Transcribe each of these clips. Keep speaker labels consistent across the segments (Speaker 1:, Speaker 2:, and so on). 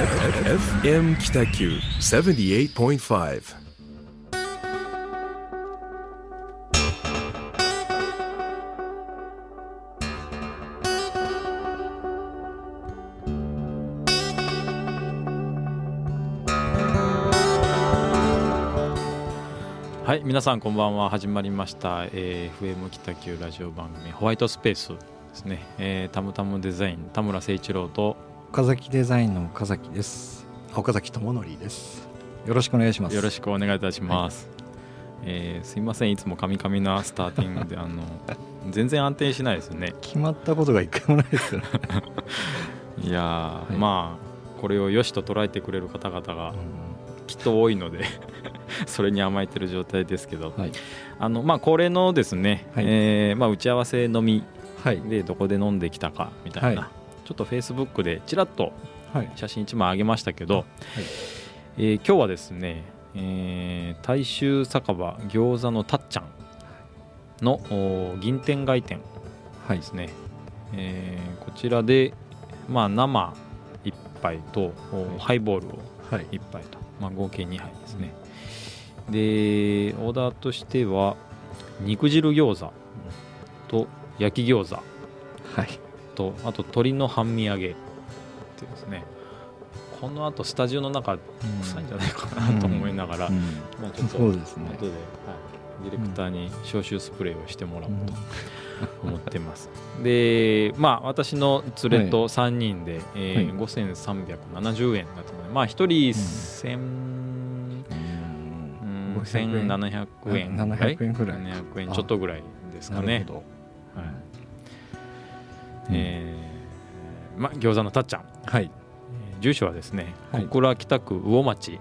Speaker 1: FM 北九78.5
Speaker 2: はい皆さんこんばんは。始まりました、えー FM 北九ラジオ番組ホワイトスペースですね、えー、タムタムデザイン田村誠一郎と
Speaker 3: 岡崎デザインの岡崎です。岡崎智則です。よろしくお願いします。
Speaker 2: よろしくお願いいたします、えーすいません。いつもカミカミなスターティングであの 全然安定しないですよね。
Speaker 3: 決まったことが一回もないですよね、
Speaker 2: いやー、
Speaker 3: はい。
Speaker 2: まあこれを良しと捉えてくれる方々がきっと多いので それに甘えてる状態ですけど。
Speaker 3: はい。
Speaker 2: あのまあ恒例のですね、
Speaker 3: はい。
Speaker 2: えーまあ、打ち合わせのみ
Speaker 3: はい。
Speaker 2: でどこで飲んできたかみたいな、
Speaker 3: はい
Speaker 2: ちょっとフェイスブックでちらっと
Speaker 3: はい。
Speaker 2: 写真1枚あげましたけど、えー今日はですね、えー大衆酒場餃子のたっちゃんのお銀天街店
Speaker 3: はい。
Speaker 2: ですね、えーこちらで、まあ、生1杯とおハイボールを
Speaker 3: はい。
Speaker 2: 1杯と、まあ、合計2杯ですね。でオーダーとしては肉汁餃子と焼き餃子。
Speaker 3: はい
Speaker 2: とあと鶏の半身揚げってですね。このあとスタジオの中臭いんじゃないかなと思いながら、
Speaker 3: うん。
Speaker 2: まあ、ちょっと
Speaker 3: そうですね。
Speaker 2: 後で、はい、ディレクターに消臭スプレーをしてもらおうと 思ってます、でまあ私の連れと3人で、えー
Speaker 3: はい。
Speaker 2: 5370円だったのでまあ1人1000、
Speaker 3: うん
Speaker 2: うん、
Speaker 3: 500円。
Speaker 2: 1700円ぐらい。
Speaker 3: 700円ぐらい。
Speaker 2: 700円ちょっとぐらいですかね。はい。
Speaker 3: うん
Speaker 2: えーまあ餃子のたっちゃん。
Speaker 3: はい。
Speaker 2: えー住所はですね
Speaker 3: はい。
Speaker 2: 小倉北区魚町。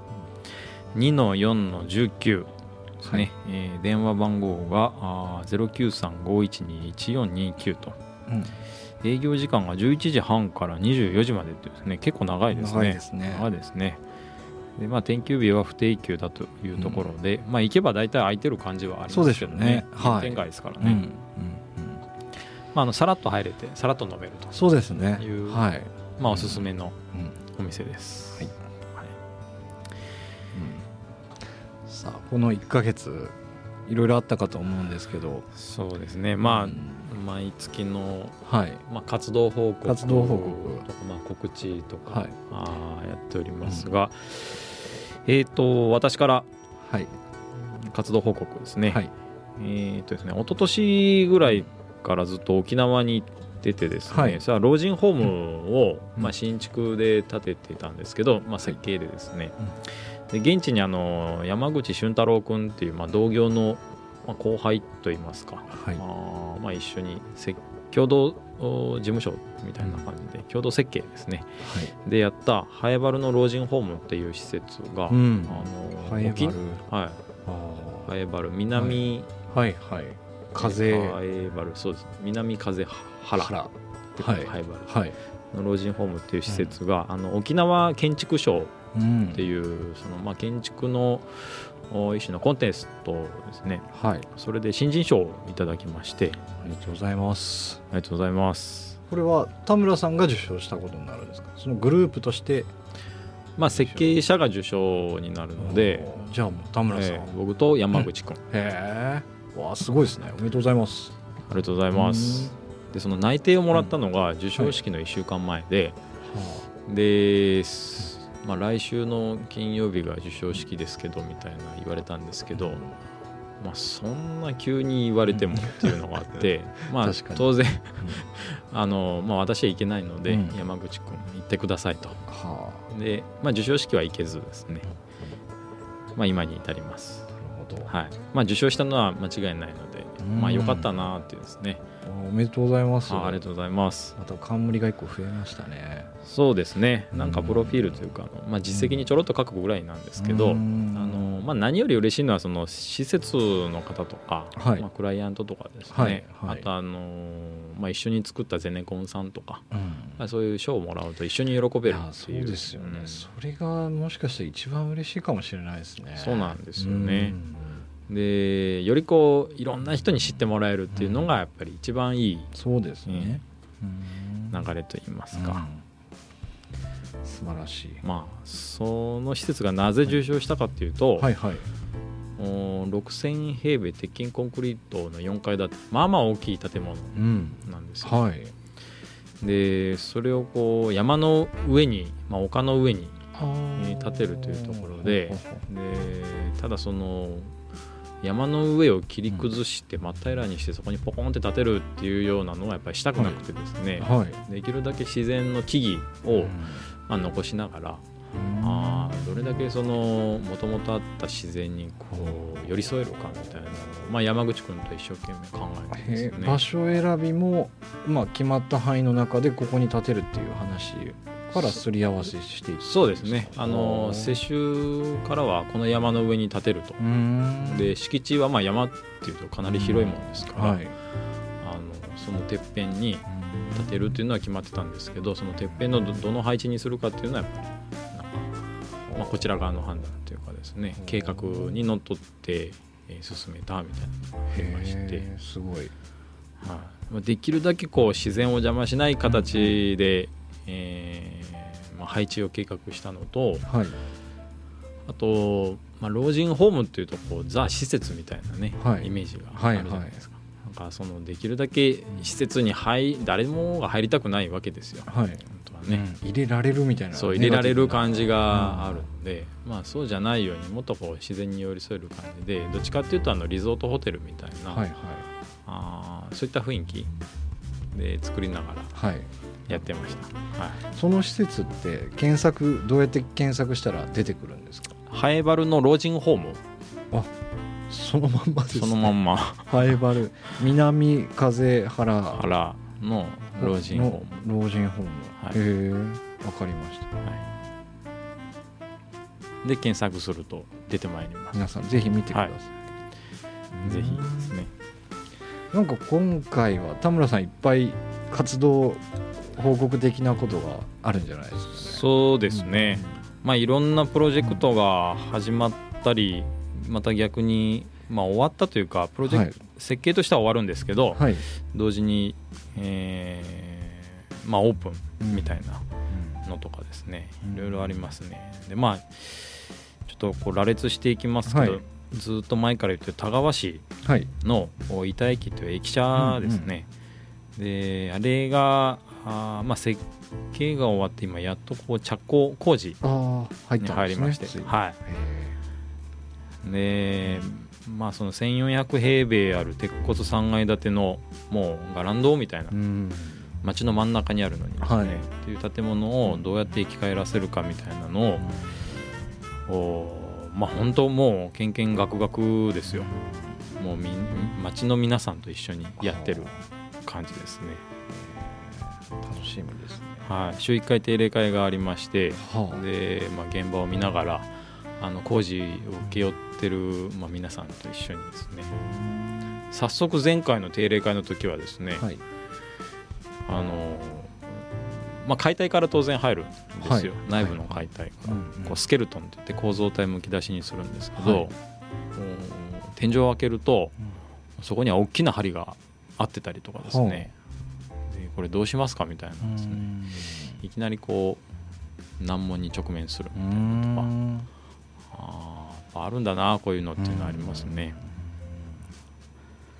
Speaker 2: 2の4の19ですね、えー電話番号があー0935121429と。
Speaker 3: うん。
Speaker 2: 営業時間が11時半から24時までっていうですね結構長いですね。
Speaker 3: 長いですね。
Speaker 2: 長いですね。でまあ定休日は不定休だというところで、まあ行けば大体空いてる感じはありますけどね。
Speaker 3: ね。はい。
Speaker 2: 店街ですからね、
Speaker 3: うんうん。うん
Speaker 2: まあ、あのさらっと入れてさらっと飲めると。
Speaker 3: そうですね。
Speaker 2: いう
Speaker 3: はい。
Speaker 2: まあおすすめの
Speaker 3: うん。
Speaker 2: お店です、
Speaker 3: はい。
Speaker 2: はい。
Speaker 3: さあこの1ヶ月いろいろあったかと思うんですけど。
Speaker 2: そうですね。まあ、
Speaker 3: うん。
Speaker 2: 毎月の、
Speaker 3: はい。
Speaker 2: まあ、活動報告
Speaker 3: 活動報告。
Speaker 2: とか、まあ、告知とか、
Speaker 3: はい。
Speaker 2: あーやっておりますが、えっ、と私から
Speaker 3: はい。
Speaker 2: 活動報告ですね、
Speaker 3: はい。
Speaker 2: えっ、とですね一昨年ぐらいからずっと沖縄に行っててですね、
Speaker 3: はい。
Speaker 2: さあ老人ホームを、
Speaker 3: うん。
Speaker 2: まあ、新築で建ててたんですけど、まあ、設計でですね、で現地にあの山口俊太郎君っていう、まあ、同業の、まあ、後輩といいますか、
Speaker 3: はい。
Speaker 2: あーまあ、一緒にせ共同お事務所みたいな感じで、共同設計ですね。
Speaker 3: はい。
Speaker 2: でやったハエバルの老人ホームっていう施設が、
Speaker 3: うん。
Speaker 2: あの
Speaker 3: ハエバル。
Speaker 2: 沖はい。
Speaker 3: あ
Speaker 2: ハエバル南、
Speaker 3: ーはいはい風
Speaker 2: ハエバルそうです。南風原
Speaker 3: 原
Speaker 2: ってこと
Speaker 3: はい。
Speaker 2: ハエバル。
Speaker 3: はい。
Speaker 2: の老人ホームっていう施設が、あの沖縄建築賞
Speaker 3: うん
Speaker 2: っていうその、まあ、建築のお一種のコンテストですね。
Speaker 3: はい。
Speaker 2: それで新人賞をいただきまして。
Speaker 3: ありがとうございます。
Speaker 2: ありがとうございます。
Speaker 3: これは田村さんが受賞したことになるんですか？そのグループとして？
Speaker 2: まあ設計者が受賞になるので、
Speaker 3: じゃあ田村さん、
Speaker 2: えー僕と山口君、
Speaker 3: へえわあすごいですね。おめでとうございます。
Speaker 2: ありがとうございます。でその内定をもらったのが授賞式の1週間前で、
Speaker 3: は
Speaker 2: です、まあ、来週の金曜日が授賞式ですけどみたいな言われたんですけど、まあ、そんな急に言われてもっていうのがあって まあ当然 あの、まあ、私は行けないので、
Speaker 3: うん。
Speaker 2: 山口君行ってくださいと。
Speaker 3: あ。は
Speaker 2: で、まあ、授賞式は行けずですね、まあ、今に至ります、はい。まあ、受賞したのは間違いないので、
Speaker 3: うん。
Speaker 2: まあ、よかったなっていうですね。
Speaker 3: おめでとうございます。
Speaker 2: あありがとうございます。
Speaker 3: また冠が一個増えましたね。
Speaker 2: そうですね。なんか
Speaker 3: うん
Speaker 2: プロフィールというか、まあ、実績にちょろっと書くぐらいなんですけど、
Speaker 3: うん。
Speaker 2: あのまあ、何より嬉しいのはその施設の方とか、
Speaker 3: はい。
Speaker 2: まあ、クライアントとかですね、
Speaker 3: はい。はい。
Speaker 2: あとあの、まあ、一緒に作ったゼネコンさんとか、
Speaker 3: うん。
Speaker 2: まあ、そういう賞をもらうと一緒に喜べるっていう。
Speaker 3: ですよね、
Speaker 2: うん。
Speaker 3: それがもしかしたら一番嬉しいかもしれないですね。
Speaker 2: そうなんですよね。
Speaker 3: うん
Speaker 2: でよりこういろんな人に知ってもらえるっていうのがやっぱり一番いい
Speaker 3: そうですね、うん
Speaker 2: 流れといいますか、
Speaker 3: 素晴らしい。
Speaker 2: まあその施設がなぜ受賞したかっていうと、
Speaker 3: はいはい。
Speaker 2: お6000平米鉄筋コンクリートの4階建てまあまあ大きい建物
Speaker 3: うん
Speaker 2: なんですよ、
Speaker 3: はい。
Speaker 2: でそれをこう山の上に、まあ、丘の上に建てるというところででただその山の上を切り崩して真っ平らにしてそこにポコンって建てるっていうようなのはやっぱりしたくなくてですね、
Speaker 3: はい。
Speaker 2: できるだけ自然の木々を、まあ、残しながら、あーどれだけそのもともとあった自然にこう寄り添えるかみたいなのを、まあ、山口君と一生懸命考えてですね。
Speaker 3: へ場所選びも、まあ、決まった範囲の中でここに建てるっていう話からすり合わせしていく
Speaker 2: そうですね。あの世襲からはこの山の上に建てると。で敷地はまあ山っていうとかなり広いものですから、
Speaker 3: はい。
Speaker 2: あのそのてっぺんに建てるっていうのは決まってたんですけどそのてっぺんのどどの配置にするかっていうのはやっぱりまあ、こちら側の判断というかですね計画にのっとって、えー進めたみたいなのがありまして、
Speaker 3: すごい。
Speaker 2: はい。まあできるだけこう自然を邪魔しない形で、えーまあ、配置を計画したのと
Speaker 3: はい。
Speaker 2: あと、まあ、老人ホームっていうとこうザ施設みたいなね、
Speaker 3: はい。
Speaker 2: イメージがあるじゃないですか。なんかそのできるだけ施設に入誰もが入りたくないわけですよ。
Speaker 3: はい。
Speaker 2: 本当はね、
Speaker 3: うん。入れられるみたいな
Speaker 2: そう入れられる感じ
Speaker 3: が
Speaker 2: があるんで、まあそうじゃないようにもっとこう自然に寄り添える感じでどっちかっていうとあのリゾートホテルみたいな、
Speaker 3: はいはい。
Speaker 2: あーそういった雰囲気で作りながら
Speaker 3: はい
Speaker 2: やってました。はい。
Speaker 3: その施設って検索どうやって検索したら出てくるんですか？
Speaker 2: ハエバルの老人ホーム。
Speaker 3: そのまんまです
Speaker 2: そのまんま。
Speaker 3: ハエバル。南風原。
Speaker 2: 原の老人ホーム。
Speaker 3: の老人ホーム、
Speaker 2: はい。
Speaker 3: へえわかりました。
Speaker 2: はい、で検索すると出てまいります。
Speaker 3: 皆さんぜひ見てください、うん。
Speaker 2: ぜひですね。
Speaker 3: なんか今回は田村さんいっぱい活動報告的なことがあるんじゃないですかね。
Speaker 2: そうですね。まあいろんなプロジェクトが始まったり、また逆にまあ終わったというかプロジェクト、設計としては終わるんですけど、
Speaker 3: はい。
Speaker 2: 同時に、えーまあオープンみたいな
Speaker 3: うん。
Speaker 2: のとかですね、
Speaker 3: うん。
Speaker 2: いろいろありますね。でまあちょっとこう羅列していきますけど、
Speaker 3: はい。
Speaker 2: ずっと前から言ってる田川市
Speaker 3: はい。
Speaker 2: の板駅という駅舎ですね、であれがあー、まあ、設計が終わって今やっとこう着工工事に入りまして、
Speaker 3: ついに。
Speaker 2: は
Speaker 3: へ
Speaker 2: いでまあその1400平米ある鉄骨3階建てのもうガランドみたいな
Speaker 3: えうん。
Speaker 2: 街の真ん中にあるのにですね、
Speaker 3: はい。
Speaker 2: っていう建物をどうやって生き返らせるかみたいなのを、おまあ本当もうけんけんがくがくですよ。もうみん街の皆さんと一緒にやってる感じですね。
Speaker 3: 楽しみですね。
Speaker 2: はい、週1回定例会がありまして
Speaker 3: はあ。
Speaker 2: で、まあ、現場を見ながらあの工事を請け負ってる、まあ、皆さんと一緒にですね。早速前回の定例会の時はですね、
Speaker 3: はい。
Speaker 2: あのまあ、解体から当然入るんですよ、
Speaker 3: はい。
Speaker 2: 内部の解体から、
Speaker 3: うんうん。
Speaker 2: こうスケルトンって言って構造体むき出しにするんですけど、天井を開けるとそこには大きな針が合ってたりとかですね、でこれどうしますか？みたいなですね、いきなりこう難問に直面する
Speaker 3: う
Speaker 2: みたいなのとか、
Speaker 3: ん。
Speaker 2: ああるんだなこういうのっていうのはありますね。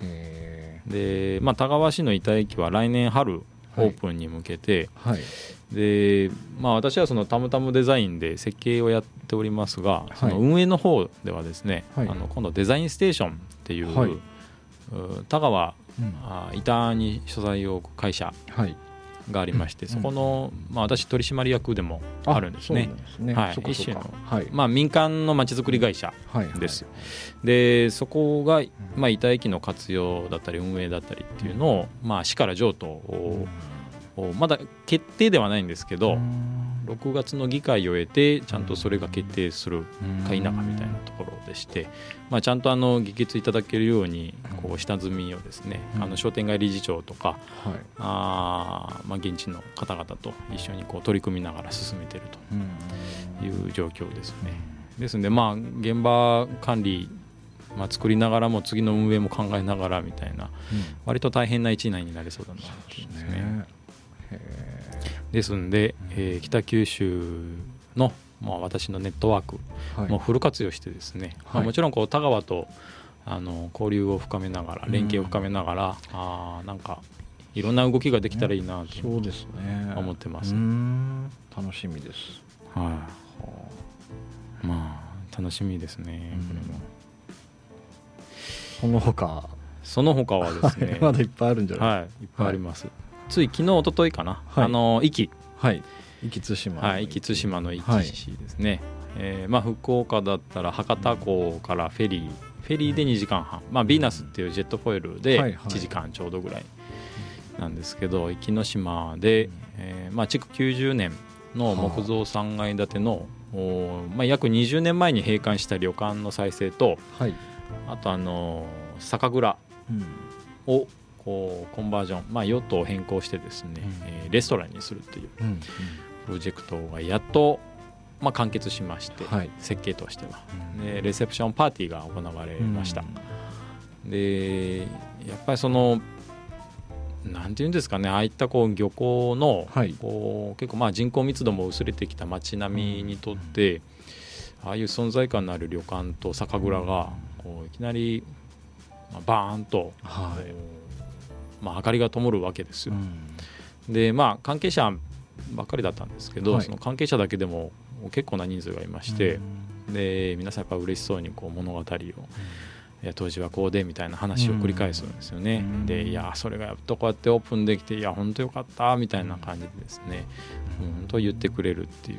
Speaker 3: へ
Speaker 2: で、まあ、田川市の板駅は来年春オープンに向けて、
Speaker 3: えはい。
Speaker 2: でまあ、私はそのタムタムデザインで設計をやっておりますが、
Speaker 3: い。
Speaker 2: その運営の方ではですね、
Speaker 3: はい。
Speaker 2: あの今度デザインステーションっていう、田川
Speaker 3: うん
Speaker 2: あ板に所在を置く会社
Speaker 3: はい。
Speaker 2: がありまして、
Speaker 3: うん。
Speaker 2: そこの、まあ、私取締役でもあるんですね。一種の
Speaker 3: はい。
Speaker 2: まあ、民間のまちづくり会社ですよ。でそこが、まあ、板駅の活用だったり運営だったりっていうのを、まあ、市から譲渡を、をまだ決定ではないんですけど、6月の議会を得てちゃんとそれが決定するか否かみたいなところでして、まあ、ちゃんとあの議決いただけるようにこう下積みをですね、
Speaker 3: うん。
Speaker 2: あの商店街理事長とか
Speaker 3: はい。
Speaker 2: あー、まあ、現地の方々と一緒にこう取り組みながら進めているという状況ですね。ですのでまあ現場管理、まあ、作りながらも次の運営も考えながらみたいな割と大変な一年になりそうだなと思いますね。ですんで、えー北九州の、まあ、私のネットワーク
Speaker 3: はい。
Speaker 2: もフル活用してですね、まあ
Speaker 3: はい
Speaker 2: もちろんこう田川とあの交流を深めながら
Speaker 3: うん。
Speaker 2: 連携を深めながら、あーなんかいろんな動きができたらいいなと、思ってます。
Speaker 3: うーん。楽しみです。
Speaker 2: はい、まあ楽しみですね、
Speaker 3: うん。
Speaker 2: これも。
Speaker 3: その他。
Speaker 2: その他はですね。
Speaker 3: まだいっぱいあるんじゃない？
Speaker 2: はいいっぱいあります、つい昨日一昨日かな、
Speaker 3: はい。
Speaker 2: あの壱岐。
Speaker 3: はい。壱岐対馬
Speaker 2: はい壱岐対馬の壱
Speaker 3: はい。
Speaker 2: 岐市ですね、えーまあ、福岡だったら博多港からフェリー。フェリーで2時間半、まあ、ビーナスっていうジェットフォイルで
Speaker 3: はいはい。
Speaker 2: 1時間ちょうどぐらいなんですけど壱岐の島で、えーまあ、築90年の木造3階建ての、おーまあ、約20年前に閉館した旅館の再生と
Speaker 3: はい。
Speaker 2: あとあのー酒蔵
Speaker 3: うん。
Speaker 2: をこうコンバージョン、まあ、ヨットを変更してですね、
Speaker 3: うん。
Speaker 2: えーレストランにするっていう
Speaker 3: うん。
Speaker 2: プロジェクトがやっと、まあ、完結しまして、
Speaker 3: はい。
Speaker 2: 設計としては。
Speaker 3: うん。
Speaker 2: でレセプションパーティーが行われました、でやっぱりそのなんていうんですかねああいったこう漁港の、
Speaker 3: はい。
Speaker 2: こう結構まあ人口密度も薄れてきた街並みにとって、ああいう存在感のある旅館と酒蔵がこういきなり、まあ、バーンと、
Speaker 3: はい
Speaker 2: まあ、明かりが灯るわけですよ。
Speaker 3: うん。
Speaker 2: でまあ関係者ばっかりだったんですけど、
Speaker 3: はい。
Speaker 2: その関係者だけでも結構な人数がいまして、で皆さんやっぱ嬉しそうにこう物語を、いや当時はこうでみたいな話を繰り返すんですよね、
Speaker 3: うん。
Speaker 2: でいやそれがやっとこうやってオープンできていや本当よかったみたいな感じでですね、うん、本当言ってくれるっていう、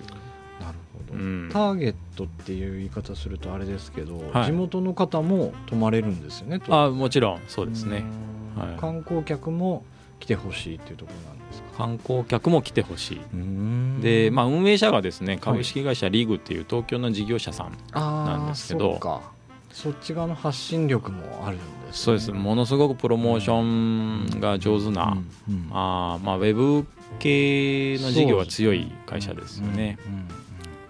Speaker 3: なるほど、
Speaker 2: うん
Speaker 3: ターゲットっていう言い方するとあれですけど、
Speaker 2: はい
Speaker 3: 地元の方も泊まれるんですよねと
Speaker 2: あもちろんそうですね
Speaker 3: うん
Speaker 2: はい。
Speaker 3: 観光客も来てほしいっていうところなんですか？
Speaker 2: 観光客も来てほしい。
Speaker 3: うん。
Speaker 2: で、まあ、運営者がですね株式会社リグっていう東京の事業者さんなんですけど。
Speaker 3: そっか。そっち側の発信力もあるんです、ね、
Speaker 2: そうです。ものすごくプロモーションが上手な、
Speaker 3: うんうん
Speaker 2: あーまあ、ウェブ系の事業は強い会社ですよね。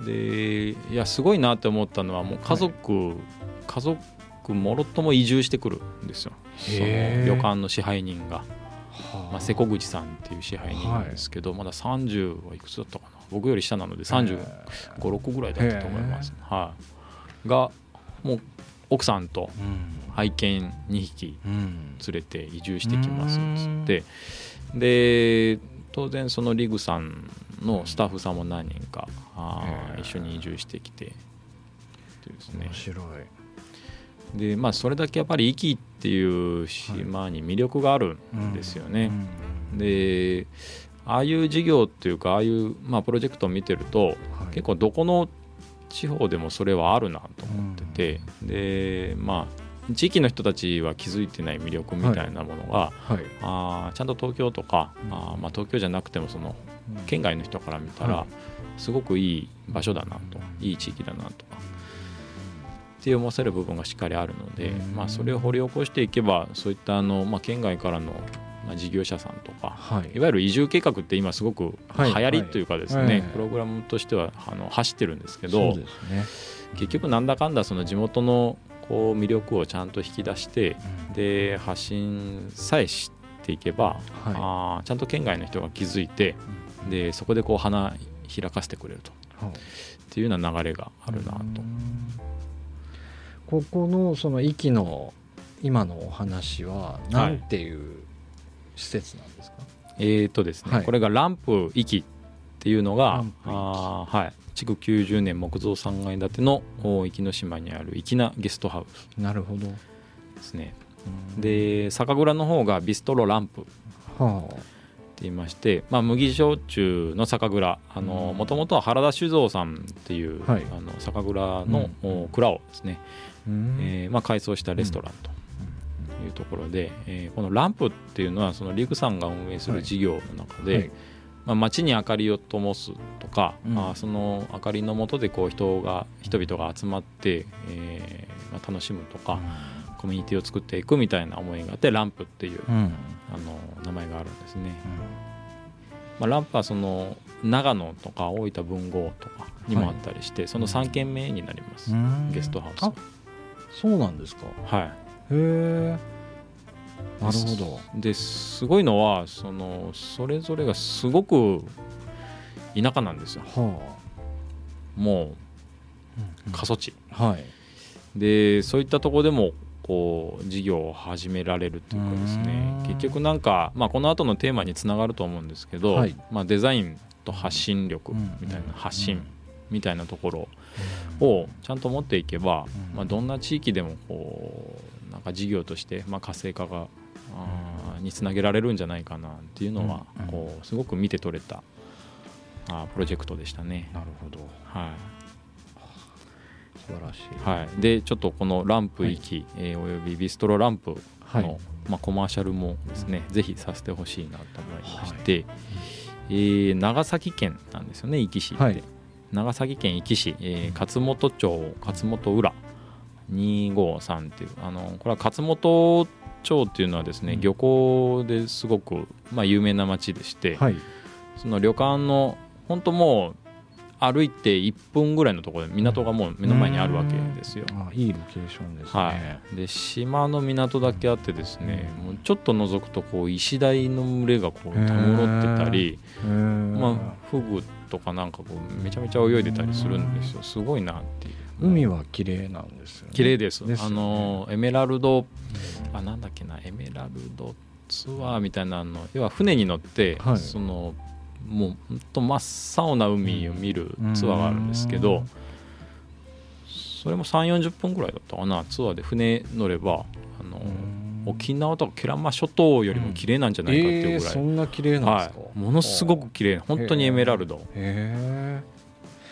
Speaker 2: でいやすごいなって思ったのはもう家族、家族もろとも移住してくるんですよ。その旅館の支配人が、
Speaker 3: はあ。
Speaker 2: まあ、瀬古口さんっていう支配人なんですけど、まだ30はいくつだったかな？僕より下なので35、6ぐらいだったと思います。はい、がもう奥さんと
Speaker 3: うん。
Speaker 2: 愛犬2匹
Speaker 3: うん。
Speaker 2: 連れて移住してきますっつってで当然そのリグさんのスタッフさんも何人かあ一緒に移住してきてですね。
Speaker 3: 面白い
Speaker 2: でまあそれだけやっぱり壱岐っていう島に魅力があるんですよね、でああいう事業っていうかああいうまあプロジェクトを見てると結構どこの地方でもそれはあるなと思ってて、でまあ地域の人たちは気づいてない魅力みたいなものが、
Speaker 3: はい。
Speaker 2: あーちゃんと東京とか、
Speaker 3: うん。
Speaker 2: あーまあ、東京じゃなくてもその県外の人から見たら、
Speaker 3: は
Speaker 2: すごくいい場所だなと、いい地域だなとかって思わせる部分がしっかりあるので、
Speaker 3: うん。
Speaker 2: まあ、それを掘り起こしていけばそういったあの、まあ、県外からの、まあ、事業者さんとか
Speaker 3: はい。
Speaker 2: いわゆる移住計画って今すごく
Speaker 3: はい。
Speaker 2: 流行りというかですね、
Speaker 3: はい。はい。
Speaker 2: プログラムとしてはあの走ってるんですけど
Speaker 3: ね。
Speaker 2: 結局なんだかんだその地元のこう魅力をちゃんと引き出してで発信さえしていけば、
Speaker 3: はい。
Speaker 2: あーちゃんと県外の人が気づいてでそこでこう花開かせてくれると。
Speaker 3: はい。
Speaker 2: っていうような流れがあるなと。
Speaker 3: ここのその息の今のお話は何ていう施設なんですか、
Speaker 2: えーとですね、
Speaker 3: はい。
Speaker 2: これがランプ息っていうの
Speaker 3: ラ
Speaker 2: があーはい。築90年木造3階建てのお壱岐の島にある粋なゲストハウス。
Speaker 3: なるほど。
Speaker 2: ですね。で酒蔵の方がビストロランプ。
Speaker 3: は
Speaker 2: って言いまして、まあ、麦焼酎の酒蔵もともとは原田酒造さんっていう、
Speaker 3: はい。
Speaker 2: あの酒蔵の、お蔵をですね、
Speaker 3: あ、うん。
Speaker 2: えーまあ、改装したレストランというところで、えーこのランプっていうのはそのリグさんが運営する事業の中で、
Speaker 3: はい。
Speaker 2: まあ、街に明かりを灯すとか、
Speaker 3: うん。
Speaker 2: まあ、その明かりの下でこう人が人々が集まって、えーまあ、楽しむとか、コミュニティを作っていくみたいな思いがあってランプっていう
Speaker 3: うん。うん
Speaker 2: あの名前があるんですね。まあ、ランプはその長野とか大分文豪とかにもあったりして、その3軒目になります、
Speaker 3: うん。
Speaker 2: ゲストハウス
Speaker 3: あそうなんですか。
Speaker 2: は
Speaker 3: へえなるほど。
Speaker 2: いですごいのはそのそれぞれがすごく田舎なんですよ。
Speaker 3: は
Speaker 2: も
Speaker 3: あ
Speaker 2: う過疎地。
Speaker 3: はい。
Speaker 2: でそういったところでもこう事業を始められるというかですね
Speaker 3: うん。
Speaker 2: 結局なんか、まあ、この後のテーマにつながると思うんですけど、
Speaker 3: はい。
Speaker 2: まあ、デザインと発信力
Speaker 3: うん。
Speaker 2: みたいな
Speaker 3: うん。
Speaker 2: 発信みたいなところをちゃんと持っていけば、
Speaker 3: うん。
Speaker 2: まあ、どんな地域でもこうなんか事業としてまあ活性化がにつなげられるんじゃないかなっていうのは
Speaker 3: うん。
Speaker 2: こうすごく見て取れたあープロジェクトでしたね。
Speaker 3: なるほど。
Speaker 2: はい
Speaker 3: 素晴らしい。
Speaker 2: はい、でちょっとこのランプ域、えーおよびビストロランプの、
Speaker 3: はい。
Speaker 2: まあ、コマーシャルもですね、ぜひさせてほしいなと思いまして、えー長崎県なんですよね壱岐市って、
Speaker 3: はい。
Speaker 2: 長崎県壱岐市、えー勝本町勝本浦253っていうあのこれは勝本町っていうのはですね、
Speaker 3: うん。
Speaker 2: 漁港ですごく、まあ、有名な町でして、
Speaker 3: はい。
Speaker 2: その旅館の本当もう歩いて1分ぐらいのところで港がもう目の前にあるわけですよ。
Speaker 3: あいいロケーションですね。
Speaker 2: はい、で島の港だけあってですね、もうちょっと覗くとこう石鯛の群れがこうたむろってたり、まあ、フグとかなんかこうめちゃめちゃ泳いでたりするんですよ。すごいなっていう。
Speaker 3: 海は綺麗なんですよね。
Speaker 2: 綺麗です。
Speaker 3: ですよね。
Speaker 2: あのエメラルドあなんだっけなエメラルドツアーみたいなの要は船に乗って、
Speaker 3: はい。
Speaker 2: そのもうほんと真っ青な海を見るツアーがあるんですけど、それも3 4 0分ぐらいだったかなツアーで船乗ればあの沖縄とか慶良間諸島よりも綺麗なんじゃないかっていうぐらい、
Speaker 3: えーそんな綺麗なんですか、
Speaker 2: はい、ものすごく綺麗。本当にエメラルド。
Speaker 3: へ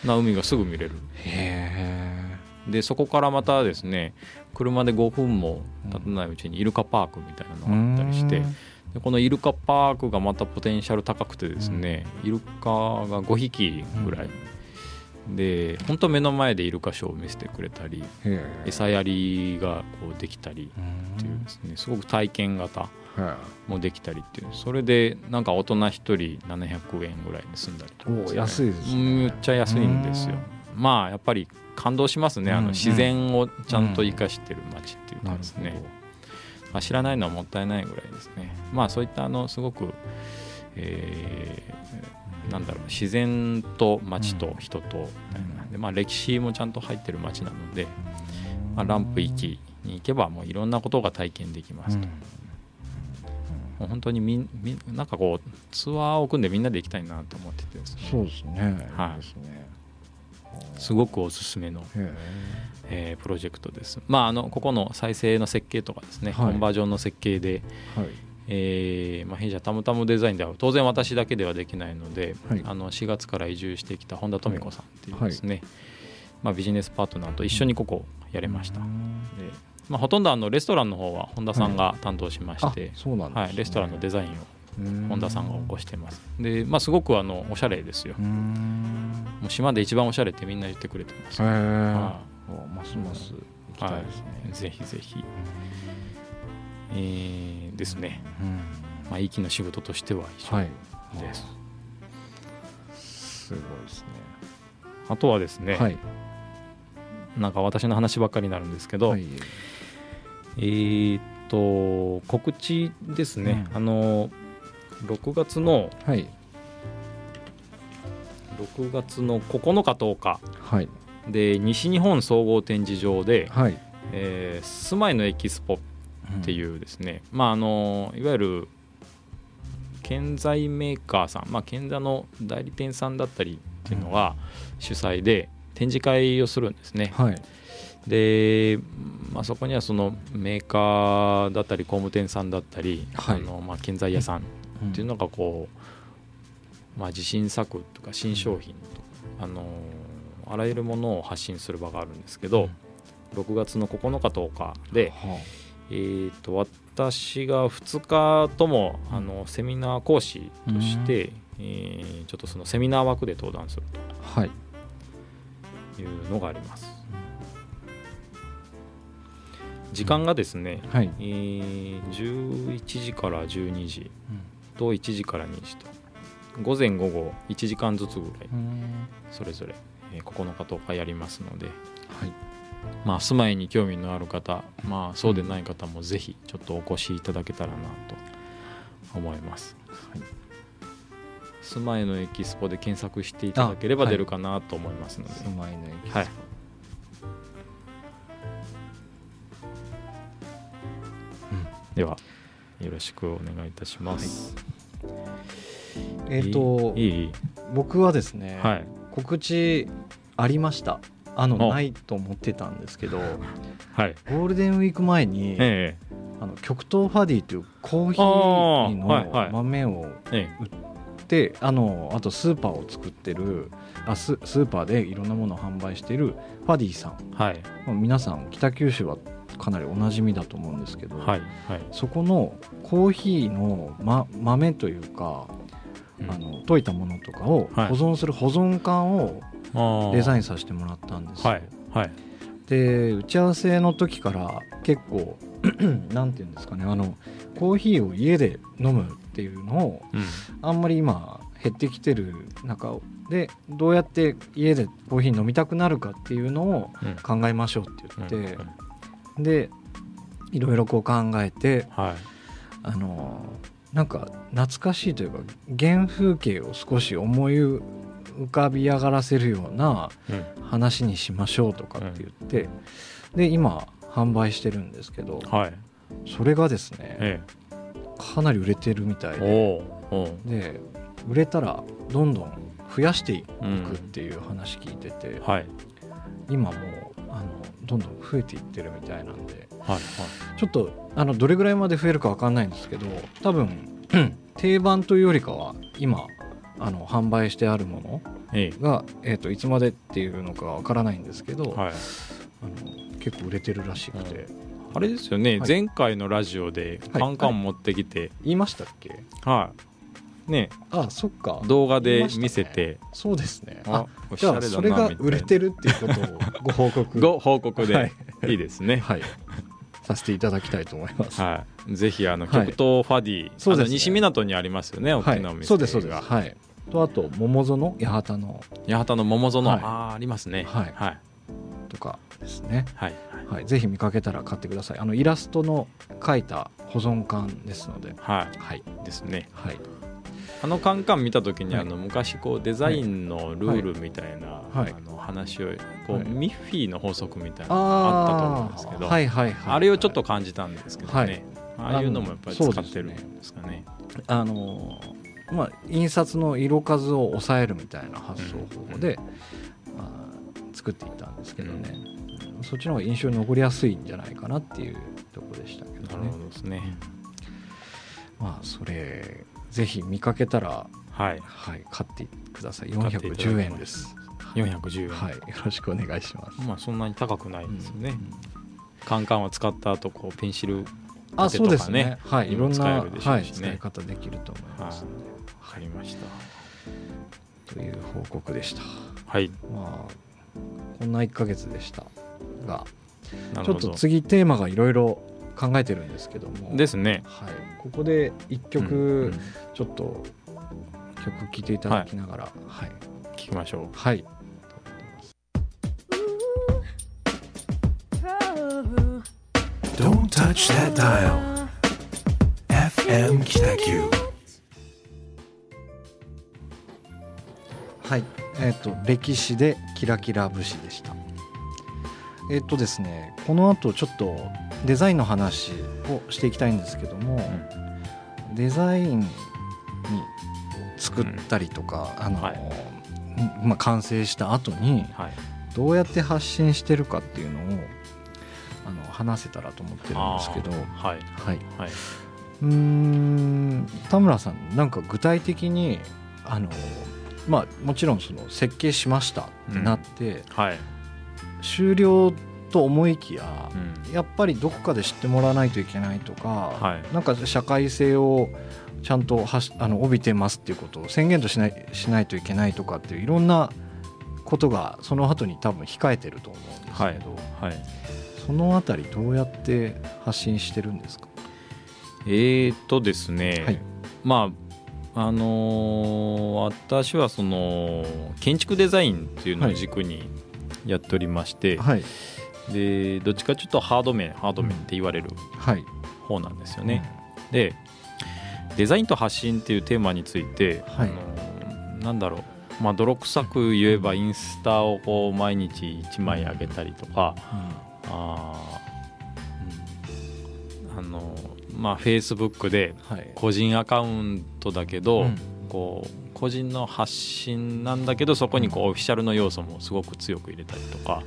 Speaker 2: な海がすぐ見れる。でそこからまたですね車で5分も経たないうちにイルカパークみたいなのがあったりしてでこのイルカパークがまたポテンシャル高くてですね、イルカが5匹ぐらい、で本当目の前でイルカショーを見せてくれたり
Speaker 3: え。
Speaker 2: 餌やりがこうできたりっていうですねすごく体験型もできたりっていう。それでなんか大人1人700円ぐらいで済んだりとか
Speaker 3: おお安いですね。
Speaker 2: うんめっちゃ安いんですよ。まあやっぱり感動しますね。あ
Speaker 3: うん。
Speaker 2: の自然をちゃんと生かしてる街っていうかですね、
Speaker 3: ほど
Speaker 2: まあ、知らないのはもったいないぐらいですね。まあそういったあのすごく、えーなんだろう自然と街と人とみたいな。で、まあ、歴史もちゃんと入ってる街なので、まあ、ランプ域に行けばもういろんなことが体験できますと、もう本当にみんみんなんかこうツアーを組んでみんなで行きたいなと思っててね。
Speaker 3: そうですね。
Speaker 2: はい
Speaker 3: い。ですね
Speaker 2: すごくおすすめの、
Speaker 3: へえ
Speaker 2: えープロジェクトです。まああのここの再生の設計とかですね、
Speaker 3: はい。
Speaker 2: コンバージョンの設計で、
Speaker 3: はい。
Speaker 2: えーまあ、弊社タムタムデザインでは当然私だけではできないので、
Speaker 3: はい。
Speaker 2: あの4月から移住してきた本田富子さんっていうですね、まあ、ビジネスパートナーと一緒にここやれました。でまあ、ほとんどあのレストランの方は本田さんが担当しま
Speaker 3: あ
Speaker 2: して、はい、レストランのデザインを
Speaker 3: うん
Speaker 2: 本田さんが起こしてます。で、まあ、すごくあのおしゃれですよ。
Speaker 3: う。ん。
Speaker 2: もう島で一番おしゃれってみんな言ってくれてます。
Speaker 3: へえ
Speaker 2: は
Speaker 3: おますます行きたいですね。
Speaker 2: い、ぜひぜひ、えーですね、
Speaker 3: うん。
Speaker 2: まあ、息の仕事としては一緒
Speaker 3: はい。
Speaker 2: です。
Speaker 3: すごいですね。
Speaker 2: あとはですね、
Speaker 3: はい。
Speaker 2: なんか私の話ばっかりになるんですけど、
Speaker 3: はい。
Speaker 2: えーっと告知ですね、
Speaker 3: うん。
Speaker 2: あの6月の
Speaker 3: はい。
Speaker 2: 6月の9日10日
Speaker 3: はい。
Speaker 2: で西日本総合展示場で、
Speaker 3: はい。
Speaker 2: えー住まいのエキスポって
Speaker 3: う
Speaker 2: いうですね、まああのいわゆる建材メーカーさん、まあ、建材の代理店さんだったりっていうのが主催で展示会をするんですね。
Speaker 3: んはい。
Speaker 2: で、まあ、そこにはそのメーカーだったり工務店さんだったり、
Speaker 3: はい。
Speaker 2: あのまあ、建材屋さんっていうのがこう、まあ、自信作とか新商品とか、あのあらゆるものを発信する場があるんですけど、6月の9日10日で、
Speaker 3: は
Speaker 2: えー、と私が2日ともあのセミナー講師として、えーちょっとそのセミナー枠で登壇する
Speaker 3: あはい。
Speaker 2: というのがあります。時間がですね、
Speaker 3: はい。
Speaker 2: えー11時から12時と1時から2時と午前午後1時間ずつぐらいそれぞれえー9日10日やりますので、
Speaker 3: はい。
Speaker 2: まあ、住まいに興味のある方、まあ、そうでない方もぜひちょっとお越しいただけたらなと思います。
Speaker 3: はい。
Speaker 2: 住まいのエキスポで検索していただければ出るかなと思いますので、
Speaker 3: 住まいのエキスポ。
Speaker 2: はい。ではよろしくお願いいたします。
Speaker 3: えっ、と
Speaker 2: いいいい。
Speaker 3: 僕はですね、
Speaker 2: はい。
Speaker 3: 告知ありました。あの
Speaker 2: お。
Speaker 3: ないと思ってたんですけど
Speaker 2: はい。
Speaker 3: ゴールデンウィーク前に、
Speaker 2: え
Speaker 3: あの極東ファディというコーヒー
Speaker 2: あー。はいはい。
Speaker 3: の豆を
Speaker 2: ええ。
Speaker 3: であのあとスーパーを作ってるあススーパーでいろんなものを販売しているファディさん、
Speaker 2: えはい。
Speaker 3: まあ皆さん北九州はかなりおなじみだと思うんですけど、
Speaker 2: はいはい。
Speaker 3: そこのコーヒーの、ま、豆というか、
Speaker 2: うん。
Speaker 3: あの溶いたものとかを保
Speaker 2: はい。
Speaker 3: 存する保存缶をデザイ
Speaker 2: ン
Speaker 3: ンさせてもらったんですよ。
Speaker 2: はいはい。
Speaker 3: で打ち合わせの時から結構 なんていうんですかねあのコーヒーを家で飲むっていうのを
Speaker 2: うん。
Speaker 3: あんまり今減ってきてる中でどうやって家でコーヒー飲みたくなるかっていうのを
Speaker 2: うん。
Speaker 3: 考えましょうって言って、
Speaker 2: うん
Speaker 3: でいろいろこう考えて
Speaker 2: はい。
Speaker 3: あのなんか懐かしいというか原風景を少し思い浮かび上がらせるような
Speaker 2: うん。
Speaker 3: 話にしましょうとかって言って、で今販売してるんですけど
Speaker 2: はい。
Speaker 3: それがですね
Speaker 2: え
Speaker 3: かなり売れてるみたい
Speaker 2: え
Speaker 3: でで売れたらどんどん増やしてい
Speaker 2: うん
Speaker 3: くっていう話聞いてて、
Speaker 2: はい。
Speaker 3: 今もうあのどんどん増えていってるみたいなんで。
Speaker 2: はいはい。
Speaker 3: ちょっとあのどれぐらいまで増えるかわかんないんですけど多分 定番というよりかは今あの販売してあるもの
Speaker 2: え
Speaker 3: が、えー、といつまでっていうのかわからないんですけど、
Speaker 2: えはい。
Speaker 3: あの結構売れてるらしくて、
Speaker 2: あれですよね、
Speaker 3: はい。
Speaker 2: 前回のラジオで
Speaker 3: はい。
Speaker 2: カンカン持ってきて、
Speaker 3: 言いましたっけ？
Speaker 2: はい、ね。
Speaker 3: あそっか。
Speaker 2: 動画で見せて、
Speaker 3: そうですね。
Speaker 2: あおしゃれだ
Speaker 3: それが売れてるっていうことをご報告。
Speaker 2: ご報告で、
Speaker 3: はい。
Speaker 2: い、いですね。
Speaker 3: はい。させていただきたいと思います。
Speaker 2: はい、ぜひあの
Speaker 3: はい。
Speaker 2: 極東ファディ、
Speaker 3: そうですね。
Speaker 2: 西港にありますよね、大
Speaker 3: はい
Speaker 2: きなお店が、
Speaker 3: そうですそうです。はい。とあと桃園八幡の。
Speaker 2: 八幡の桃園、
Speaker 3: はい。
Speaker 2: あーありますね。
Speaker 3: はい。
Speaker 2: はい、
Speaker 3: とかですね。
Speaker 2: はい、
Speaker 3: はい、ぜひ見かけたら買ってください。あのイラストの描いた保存缶ですので。
Speaker 2: は
Speaker 3: はい
Speaker 2: い、ですね。
Speaker 3: はい
Speaker 2: あのカンカン見た時に、
Speaker 3: はい。
Speaker 2: あの昔こうデザインのルールみたいな、
Speaker 3: はい。
Speaker 2: あの話をこう、
Speaker 3: はい。
Speaker 2: ミッフィーの法則みたいなのがあったと思うんですけど、
Speaker 3: はいはいはい
Speaker 2: あれをちょっと感じたんですけどね、
Speaker 3: はい。
Speaker 2: ああいうのもやっぱり使ってるんですかね。
Speaker 3: あのーまあ印刷の色数を抑えるみたいな発想方法で、まあ、作っていったんですけどね、そっちの方が印象に残りやすいんじゃないかなっていうところでしたけ
Speaker 2: な
Speaker 3: どね。
Speaker 2: るほどですね。
Speaker 3: まあそれぜひ見かけたら、
Speaker 2: はい、
Speaker 3: はい、買ってください。
Speaker 2: 買っていただきます。
Speaker 3: 410円です。
Speaker 2: 410円。
Speaker 3: はい。よろしくお願いします。
Speaker 2: まあそんなに高くないですよね。
Speaker 3: うん。
Speaker 2: カンカンは使った後こうペンシル
Speaker 3: あ
Speaker 2: 立てとかね
Speaker 3: そうですね。はい。いろんな、
Speaker 2: にも使えるでしょ
Speaker 3: はい、使い方できると思います。ので、
Speaker 2: わかりました。
Speaker 3: という報告でした。
Speaker 2: はい、
Speaker 3: まあこんな1ヶ月でしたが。ちょっと次テーマがいろいろ考えてるんですけども。
Speaker 2: ですね。
Speaker 3: はい、ここで1曲、
Speaker 2: うんうん
Speaker 3: ちょっと曲聴いていただきながらはい、
Speaker 2: 聞きましょう。
Speaker 3: はい、
Speaker 1: Don't touch that dial. FM Kitaku.
Speaker 3: はい、えっ、と歴史でキラキラ節でしたえっ、とですねこの後ちょっとデザインの話をしていきたいんですけども、デザインに作ったりとか、あの、まあ、完成した後に
Speaker 2: はい。
Speaker 3: どうやって発信してるかっていうのをあの話せたらと思ってるんですけど、
Speaker 2: はい。
Speaker 3: はい、
Speaker 2: はい。
Speaker 3: うーん田村さんなんか具体的にあの、まあ、もちろんその設計しましたってなって、
Speaker 2: はい。
Speaker 3: 終了と思いきや、
Speaker 2: うん。
Speaker 3: やっぱりどこかで知ってもらわないといけないとか、
Speaker 2: はい。
Speaker 3: なんか社会性をちゃんとはしあの帯びてますっていうことを宣言としないしないといけないとかっていういろんなことがその後に多分控えてると思うんですけど、
Speaker 2: はい。
Speaker 3: そのあたりどうやって発信してるんですか？
Speaker 2: えー、とですね、
Speaker 3: はい。
Speaker 2: まああのー私はその建築デザインっていうのを軸にやっておりまして、
Speaker 3: はい。
Speaker 2: でどっちかというとハード面ハード面って言われる
Speaker 3: はい。
Speaker 2: 方なんですよね。でデザインと発信っていうテーマについて、
Speaker 3: はい。
Speaker 2: あのーなんだろう。まあ泥臭く言えばインスタをこう毎日1枚上げたりとかうん、あのまあフェイスブックで
Speaker 3: はい。
Speaker 2: 個人アカウントだけど、
Speaker 3: うん。
Speaker 2: こう個人の発信なんだけどそこにこうオフィシャルの要素もすごく強く入れたりとか。
Speaker 3: はい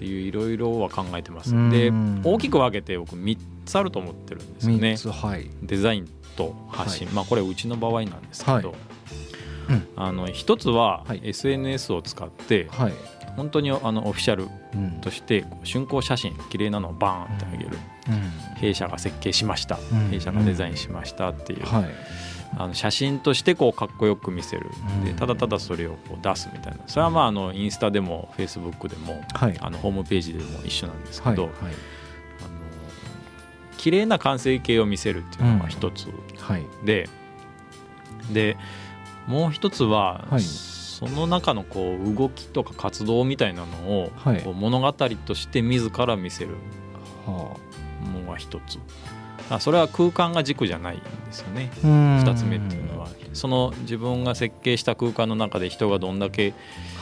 Speaker 2: っていういろいろは考えてます。
Speaker 3: うん。
Speaker 2: で大きく分けて僕3つあると思ってるんですよね。
Speaker 3: はい。
Speaker 2: デザインと発信、まあこれうちの場合なんですけど、
Speaker 3: はい。うん。
Speaker 2: あの一つは
Speaker 3: はい。
Speaker 2: SNS を使って
Speaker 3: はい。
Speaker 2: 本当にあのオフィシャル
Speaker 3: うん。
Speaker 2: として竣工写真綺麗なのをバーンってあげる。弊社が設計しました。
Speaker 3: うん。
Speaker 2: 弊社がデザインしましたっていう。
Speaker 3: はい
Speaker 2: あの写真としてこうかっこよく見せる。で
Speaker 3: うん。
Speaker 2: ただただそれをこう出すみたいな。それはまああのインスタでもフェイスブックでも
Speaker 3: はい。
Speaker 2: あのホームページでも一緒なんですけど、
Speaker 3: はいはい。
Speaker 2: あの綺麗な完成形を見せるっていうのが一つ。
Speaker 3: はい。
Speaker 2: で、でもう一つは、
Speaker 3: はい。
Speaker 2: その中のこう動きとか活動みたいなのを、物語として自ら見せるのが一つあそれは空間が軸じゃないんですよね。
Speaker 3: あ二
Speaker 2: 二つ目っていうのは。その自分が設計した空間の中で人がどんだけ、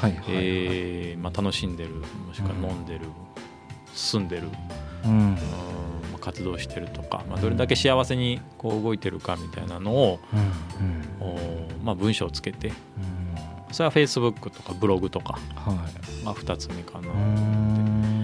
Speaker 2: 楽しんでるもしくは飲んでる、住んでる
Speaker 3: うん。
Speaker 2: 活動してるとか、まあ、どれだけ幸せにこう動いてるかみたいなのを、
Speaker 3: うん
Speaker 2: まあ、文章をつけて
Speaker 3: うん。
Speaker 2: それは Facebook とかブログとか
Speaker 3: はい。
Speaker 2: が2つ目かな。
Speaker 3: うん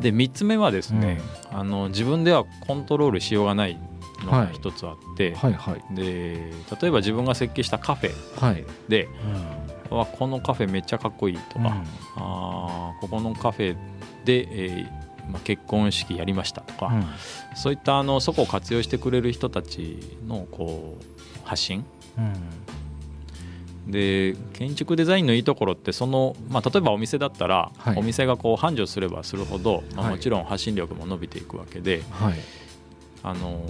Speaker 2: で3つ目はですね、あの自分ではコントロールしようがないのが一つあって、
Speaker 3: はいはい。
Speaker 2: で例えば自分が設計したカフェ
Speaker 3: はい。
Speaker 2: で「わこのカフェめっちゃかっこいい」とか、
Speaker 3: うん。
Speaker 2: あーここのカフェで、えーまあ、結婚式やりましたとか、
Speaker 3: うん。
Speaker 2: そういったあのそこを活用してくれる人たちのこう発信
Speaker 3: うん
Speaker 2: で建築デザインのいいところってその、まあ、例えばお店だったら、
Speaker 3: はい。
Speaker 2: お店がこう繁盛すればするほど、まあ、
Speaker 3: はい。
Speaker 2: もちろん発信力も伸びていくわけで、
Speaker 3: はい。
Speaker 2: あの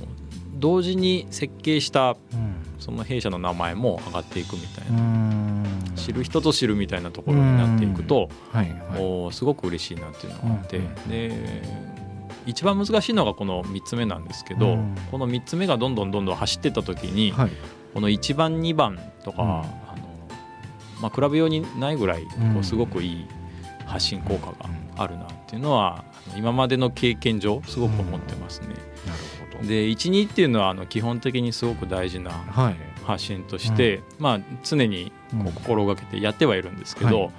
Speaker 2: 同時に設計した
Speaker 3: うん。
Speaker 2: その弊社の名前も上がっていくみたいうな、
Speaker 3: ん。
Speaker 2: 知る人ぞ知るみたいなところになっていくと、
Speaker 3: はいはい。
Speaker 2: おすごく嬉しいなっていうのがあって、
Speaker 3: うん
Speaker 2: で一番難しいのがこの3つ目なんですけど、
Speaker 3: うん。
Speaker 2: この3つ目がどんどんどんどん走ってった時に、
Speaker 3: はい。
Speaker 2: この1番2番とか、まあ、比べようにないぐらいこ
Speaker 3: うん。
Speaker 2: うすごくいい発信効果があるなっていうのは今までの経験上すごく思ってますね。
Speaker 3: なるほど。
Speaker 2: で12っていうのはあの基本的にすごく大事な
Speaker 3: はい。
Speaker 2: 発信として、まあ、常に心がけてやってはいるんですけど、
Speaker 3: はい。はい。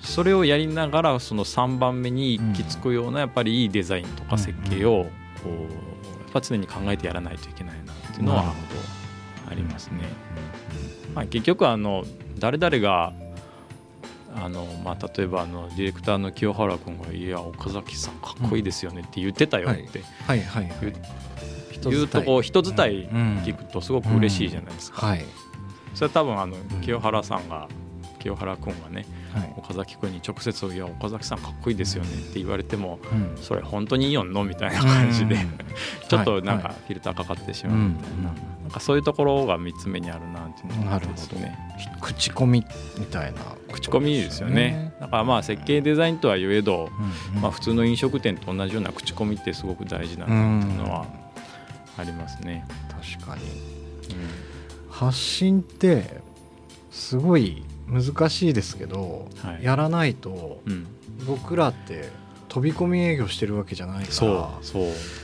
Speaker 2: それをやりながらその3番目に行き着くようなやっぱりいいデザインとか設計をこうやっぱ常に考えてやらないといけないなっていうのはありますね。まあ、結局あの誰々があの、まあ、例えばあのディレクターの清原君が「いや岡崎さんかっこいいですよね」って言ってたよって。
Speaker 3: はいはいはい。
Speaker 2: 言うとこう人伝い
Speaker 3: うん。
Speaker 2: 聞くとすごく嬉しいじゃないですか。
Speaker 3: はい。
Speaker 2: それは多分あの清原さんが清原君がね
Speaker 3: はい。
Speaker 2: 岡崎君に直接「いや岡崎さんかっこいいですよね」って言われても
Speaker 3: うん。
Speaker 2: それ本当にいいよんの？みたいな感じで
Speaker 3: うん。
Speaker 2: ちょっとなんか
Speaker 3: はい
Speaker 2: フィルターかかってしまうみたいななんかそういうところが3つ目にあるなっていうのがあってですね。
Speaker 3: 口コミみたいな。
Speaker 2: 口コミですよね。だからまあ設計デザインとはいえど
Speaker 3: うん。
Speaker 2: まあ普通の飲食店と同じような口コミってすごく大事だなっていうのはありますね。
Speaker 3: 確かに。
Speaker 2: うん。
Speaker 3: 発信ってすごい難しいですけど、
Speaker 2: はい。
Speaker 3: やらないと
Speaker 2: うん、
Speaker 3: 僕らって飛び込み営業してるわけじゃないから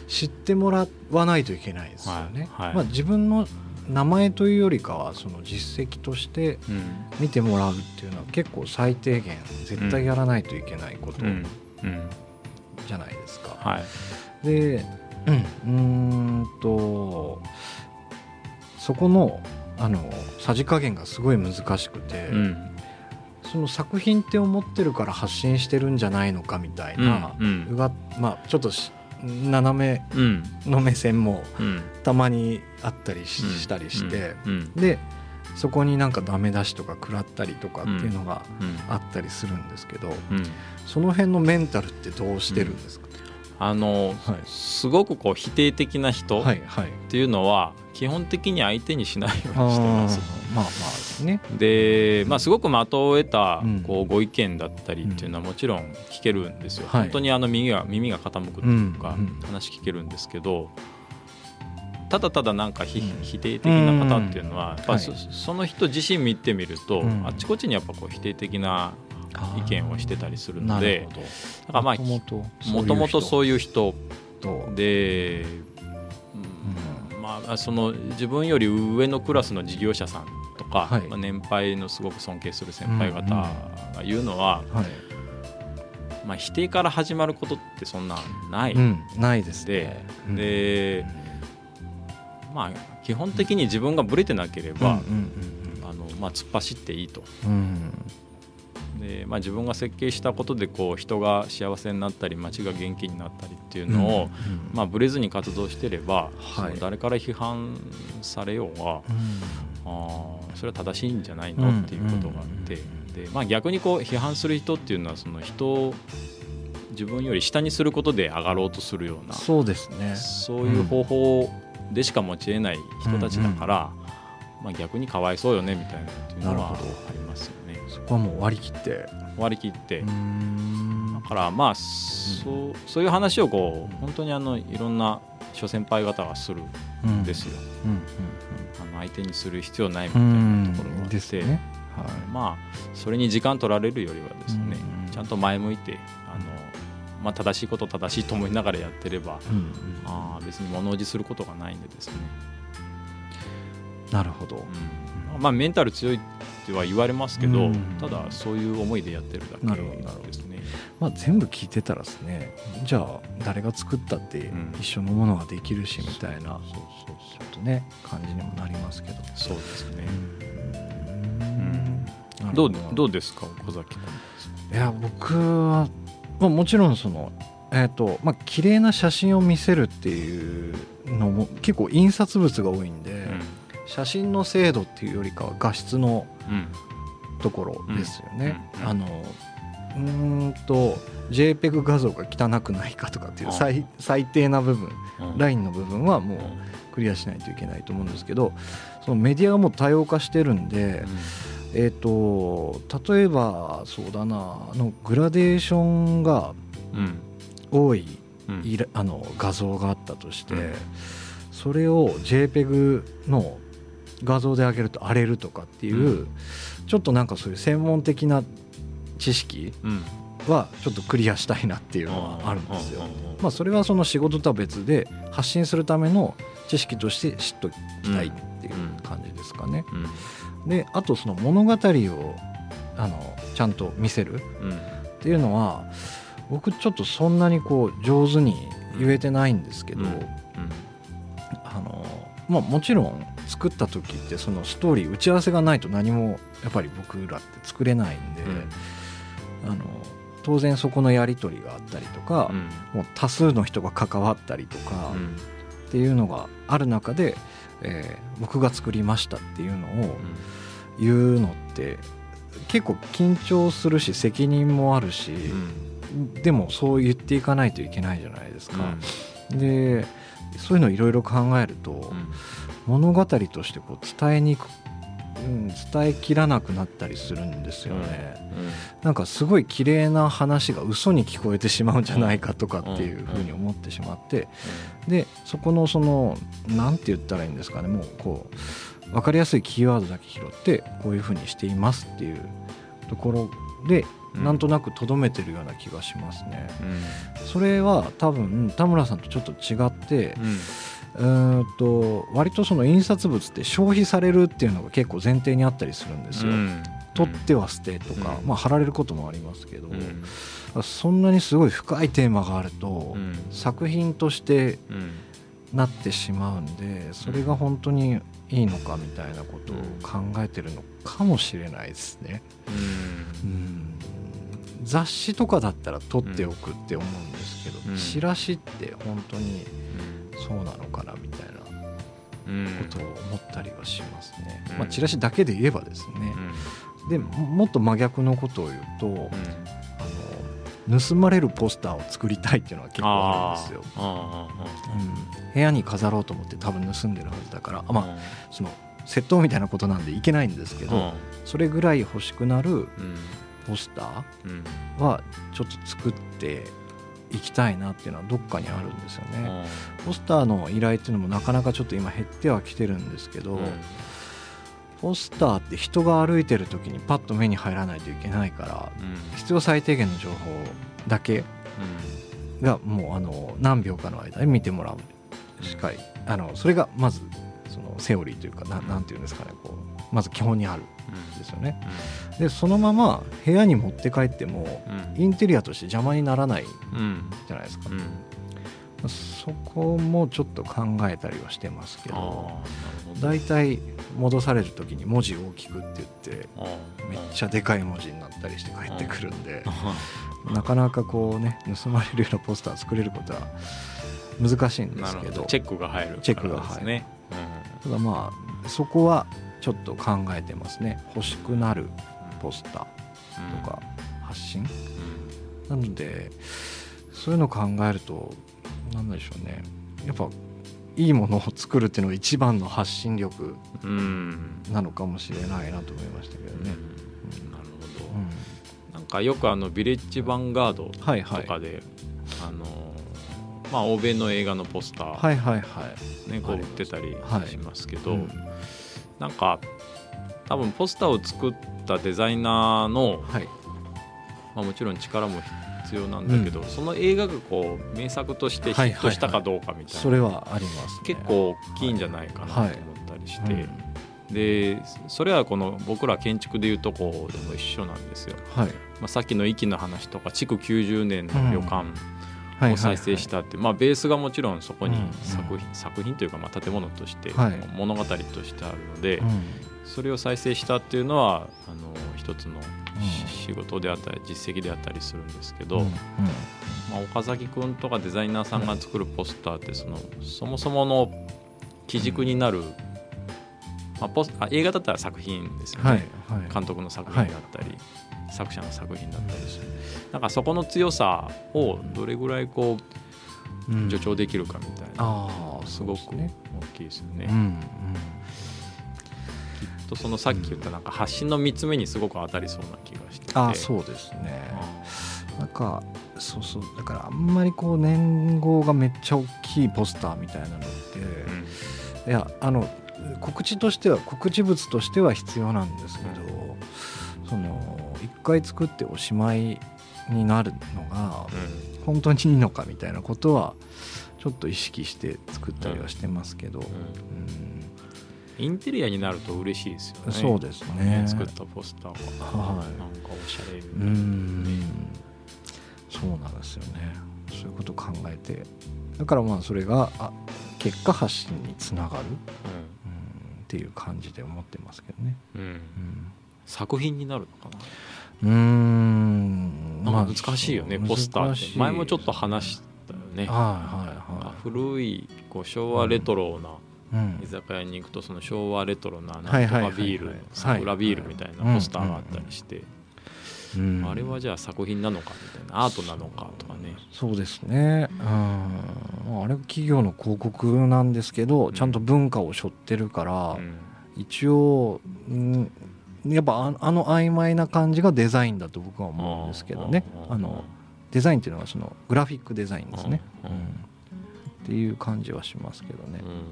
Speaker 3: 知ってもらわないといけないですよね。
Speaker 2: はいはい。
Speaker 3: まあ、自分の名前というよりかはその実績として
Speaker 2: うん。
Speaker 3: 見てもらうっていうのは結構最低限絶対やらないといけないことじゃないですか。
Speaker 2: はい。
Speaker 3: でうんとそこのあのさじ加減がすごい難しくて、
Speaker 2: うん
Speaker 3: その作品って思ってるから発信してるんじゃないのかみたいな、
Speaker 2: うん
Speaker 3: うわまあちょっとし斜
Speaker 2: うん。
Speaker 3: めの目線も
Speaker 2: うん。
Speaker 3: たまにあったりし,、
Speaker 2: うん。
Speaker 3: たりして、
Speaker 2: うん。
Speaker 3: でそこになんかダメ出しとか食らったりとかっていうのが
Speaker 2: うん。
Speaker 3: あったりするんですけど、
Speaker 2: うん。
Speaker 3: その辺のメンタルってどうしてるんですか、
Speaker 2: あの
Speaker 3: はい。
Speaker 2: すごくこう否定的な人っていうのは基本的に相手にしないようにしてます。
Speaker 3: まあまあね。
Speaker 2: で、まあ、すごく的を得た
Speaker 3: うん。
Speaker 2: こうご意見だったりっていうのはもちろん聞けるんですよ。
Speaker 3: はい。
Speaker 2: 本当にあの耳が耳が傾くというか話聞けるんですけどただただなんかひ、
Speaker 3: うん。
Speaker 2: 否定的な方っていうのは、やっぱそ,、
Speaker 3: はい。
Speaker 2: その人自身見てみると、
Speaker 3: うん。
Speaker 2: あっちこっちにやっぱこう否定的な意見をしてたりするの
Speaker 3: な
Speaker 2: でだからまあ
Speaker 3: もともと
Speaker 2: そういう人
Speaker 3: と。
Speaker 2: で、うんまあ、その自分より上のクラスの事業者さんとか、
Speaker 3: はい。
Speaker 2: まあ、年配のすごく尊敬する先輩方が言うのは、
Speaker 3: はい、
Speaker 2: まあ、否定から始まることってそんなない、
Speaker 3: うん、ないです
Speaker 2: で
Speaker 3: ね。
Speaker 2: でまあ、基本的に自分がぶれてなければ、
Speaker 3: うん
Speaker 2: あのまあ、突っ走っていいと。でまあ、自分が設計したことでこう人が幸せになったり街が元気になったりっていうのを、
Speaker 3: うん
Speaker 2: まあ、ぶれずに活動してれば、誰から批判されようが、
Speaker 3: うん。
Speaker 2: あーそれは正しいんじゃないのっていうことがあって、でまあ、逆にこう批判する人っていうのはその人を自分より下にすることで上がろうとするような
Speaker 3: そうですね。
Speaker 2: そういう方法でしか持ちえない人たちだから、まあ、逆にかわいそうよねみたいなっていうのはありますよね。
Speaker 3: そこはもう割り切って。
Speaker 2: 割り切って、
Speaker 3: ん。
Speaker 2: だからまあそうそういう話をこう本当にあのいろんな諸先輩方がするんですよ、
Speaker 3: うん
Speaker 2: あの相手にする必要ないみたいなところがあって、
Speaker 3: ね。はい。
Speaker 2: まあそれに時間取られるよりはですね、
Speaker 3: うん
Speaker 2: ちゃんと前向いてあの、まあ、正しいこと正しいと思いながらやってれば、
Speaker 3: うんうん。
Speaker 2: あー別に物おじすることがないんでですね、
Speaker 3: なるほど。
Speaker 2: うん。まあ、メンタル強いっては言われますけど、
Speaker 3: うん
Speaker 2: ただそういう思いでやってるだけですね。
Speaker 3: まあ全部聞いてたらですね。じゃあ誰が作ったって
Speaker 2: うん
Speaker 3: 一緒のものができるしみたいなちょっとね感じにもなりますけど。
Speaker 2: そうですね。
Speaker 3: うん
Speaker 2: どう
Speaker 3: ほど
Speaker 2: どうですか岡崎君。
Speaker 3: いや僕は、まあ、もちろんそのえっ、とまあ綺麗な写真を見せるっていうのも結構印刷物が多いんで、写真の精度っていうよりかは画質のところですよね。あのうーんと JPEG 画像が汚くないかとかっていう
Speaker 2: あ
Speaker 3: 最最低な部分
Speaker 2: うん。
Speaker 3: ラインの部分はもう
Speaker 2: うん。
Speaker 3: クリアしないといけないと思うんですけどそのメディアがもう多様化してるんで、えー、と例えばそうだなあのグラデーションが
Speaker 2: うん。
Speaker 3: 多いあの画像があったとして、
Speaker 2: うん。
Speaker 3: それを JPEG の画像で上げると荒れるとかっていう、
Speaker 2: う
Speaker 3: ちょっとなんかそういう専門的な知識
Speaker 2: うん。
Speaker 3: はちょっとクリアしたいなっていうのはあるんですよ。まあ、それはその仕事とは別で発信するための知識として知っときたいっていう感じですかね。
Speaker 2: うん。
Speaker 3: であとその物語をあのちゃんと見せる
Speaker 2: うん。
Speaker 3: っていうのは僕ちょっとそんなにこう上手に言えてないんですけど、あのまあ、もちろん作った時ってそのストーリー打ち合わせがないと何もやっぱり僕らって作れないんで、あの当然そこのやり取りがあったりとか、
Speaker 2: うん。
Speaker 3: もう多数の人が関わったりとか
Speaker 2: うん。
Speaker 3: っていうのがある中で、えー僕が作りましたっていうのを言うのって結構緊張するし責任もあるし、でもそう言っていかないといけないじゃないですか。でそういうのをいろいろ考えると、物語としてこう伝えにくうん、伝えきらなくなったりするんですよね、なんかすごい綺麗な話が嘘に聞こえてしまうんじゃないかとかっていうふうに思ってしまってでそこのその何て言ったらいいんですかねもうこう分かりやすいキーワードだけ拾ってこういうふうにしていますっていうところでなんとなくとどめてるような気がしますね。それは多分田村さんとちょっと違ってうーんと割とその印刷物って消費されるっていうのが結構前提にあったりするんですよ。取っては捨てとか、
Speaker 2: うん。
Speaker 3: まあ貼られることもありますけど、そんなにすごい深いテーマがあると、作品としてなってしまうんでそれが本当にいいのかみたいなことを考えてるのかもしれないですね。うん。雑誌とかだったら取っておくって思うんですけど、
Speaker 2: うん。
Speaker 3: チラシって本当にそうなのかなみたいなことを思ったりはしますね。
Speaker 2: うん。
Speaker 3: まあ、チラシだけで言えばですね、でももっと真逆のことを言うと、あの盗まれるポスターを作りたいっていうのは結構あるんですよ。うん。部屋に飾ろうと思って多分盗んでるはずだからあまあその窃盗みたいなことなんでいけないんですけど、それぐらい欲しくなるポスターはちょっと作っていきたいなっていうのはどっかにあるんですよね。ポスターの依頼っていうのもなかなかちょっと今減ってはきてるんですけど、
Speaker 2: うん。
Speaker 3: ポスターって人が歩いてる時にパッと目に入らないといけないから
Speaker 2: うん。
Speaker 3: 必要最低限の情報だけがもうあの何秒かの間に見てもらうしかあのそれがまずそのセオリーというかななんていうんですかねこうまず基本にあるんですよね。でそのまま部屋に持って帰っても
Speaker 2: うん。
Speaker 3: インテリアとして邪魔にならない
Speaker 2: うん
Speaker 3: じゃないですか。
Speaker 2: う。ん。
Speaker 3: そこもちょっと考えたりはしてますけど大体戻される時に文字大きくって言ってめっちゃでかい文字になったりして帰ってくるんで
Speaker 2: あ
Speaker 3: なかなかこうね盗まれるようなポスター作れることは難しいんですけど
Speaker 2: ど。チェックが入る
Speaker 3: チェックが入る。
Speaker 2: ですね
Speaker 3: ただまあそこはちょっと考えてますね。欲しくなるポスター
Speaker 2: うん。
Speaker 3: とか発信？
Speaker 2: うん。
Speaker 3: なのでそういうのを考えるとなんでしょうね。やっぱいいものを作るっていうのが一番の発信力
Speaker 2: うん。
Speaker 3: なのかもしれないなと思いましたけどね。
Speaker 2: うん。なるほど。
Speaker 3: うん。
Speaker 2: なんかよくあのビレッジヴァンガード
Speaker 3: はいはい。
Speaker 2: とかで、あのまあ欧米の映画のポスター、
Speaker 3: はいはいはい。
Speaker 2: ねこう売ってたり
Speaker 3: はい。
Speaker 2: しますけど、
Speaker 3: うん
Speaker 2: なんか多分ポスターを作ったデザイナーの、
Speaker 3: はい。
Speaker 2: まあ、もちろん力も必要なんだけど、その映画がこう名作としてヒ
Speaker 3: はい
Speaker 2: ットしたかどうかみたいな、
Speaker 3: それはあります、ね。
Speaker 2: 結構大きいんじゃないかなと思ったりして、
Speaker 3: うん。
Speaker 2: でそれはこの僕ら建築でいうとこでも一緒なんですよ。
Speaker 3: はい。
Speaker 2: まあ、さっきの息の話とか築90年の旅館
Speaker 3: はい
Speaker 2: を再生したって、まあ、ベースがもちろんそこに
Speaker 3: うんうん。
Speaker 2: 作品,、作品というかまあ建物として、
Speaker 3: はい。
Speaker 2: 物語としてあるので、
Speaker 3: うん。
Speaker 2: それを再生したっていうのはあの一つの仕事であったり実績であったりするんですけど、
Speaker 3: うんうん。
Speaker 2: まあ、岡崎君とかデザイナーさんが作るポスターってそのそもそもの基軸になる、まあ、ポスあ映画だったら作品ですよね、
Speaker 3: はいはい。
Speaker 2: 監督の作品だったり、作者の作品だったりする。なんかそこの強さをどれぐらいこう
Speaker 3: うん。
Speaker 2: 助長できるかみたいな、すごく大。きいですよね、
Speaker 3: うんうん。
Speaker 2: きっとそのさっき言ったなんか発信の3つ目にすごく当たりそうな気がしてて。
Speaker 3: あそうですね。
Speaker 2: あ
Speaker 3: なんかそうそう。だからあんまりこう年号がめっちゃ大きいポスターみたいなのって、
Speaker 2: うん。
Speaker 3: いやあの告知としては告知物としては必要なんですけど、その一回作っておしまいになるのが
Speaker 2: うん。
Speaker 3: 本当にいいのかみたいなことはちょっと意識して作ったりはしてますけど、
Speaker 2: うん。
Speaker 3: うん。
Speaker 2: インテリアになると嬉しいですよね。
Speaker 3: そうですね。
Speaker 2: 作ったポスターが
Speaker 3: はい。
Speaker 2: なんかおしゃれ
Speaker 3: うん。そうなんですよね。そういうことを考えて。だからまあそれがあ結果発信につながる、うん、っていう感じで思ってますけどね。
Speaker 2: うん、うん。
Speaker 3: うん。
Speaker 2: 作品になるのかな
Speaker 3: うーん。
Speaker 2: なんか難しいよね、ポスターっ
Speaker 3: て。い。
Speaker 2: 前もちょっと話したよね、
Speaker 3: はいはいは
Speaker 2: 古いこう昭和レトロな、居酒屋に行くとその昭和レトロななんとかビール
Speaker 3: はい。
Speaker 2: 桜ビールみたいなポスターがあったりして、
Speaker 3: うん。
Speaker 2: あれはじゃあ作品なのかみたいなアートなのかとかね。
Speaker 3: そうですね。うん。あれは企業の広告なんですけど、
Speaker 2: うん。
Speaker 3: ちゃんと文化を背負ってるから、
Speaker 2: うん。
Speaker 3: 一応、うん、やっぱああの曖昧な感じがデザインだと僕は思うんですけどね。あのデザインっていうのはそのグラフィックデザインですね、
Speaker 2: うん
Speaker 3: うん。っていう感じはしますけどね。
Speaker 2: う、ん。
Speaker 3: うん。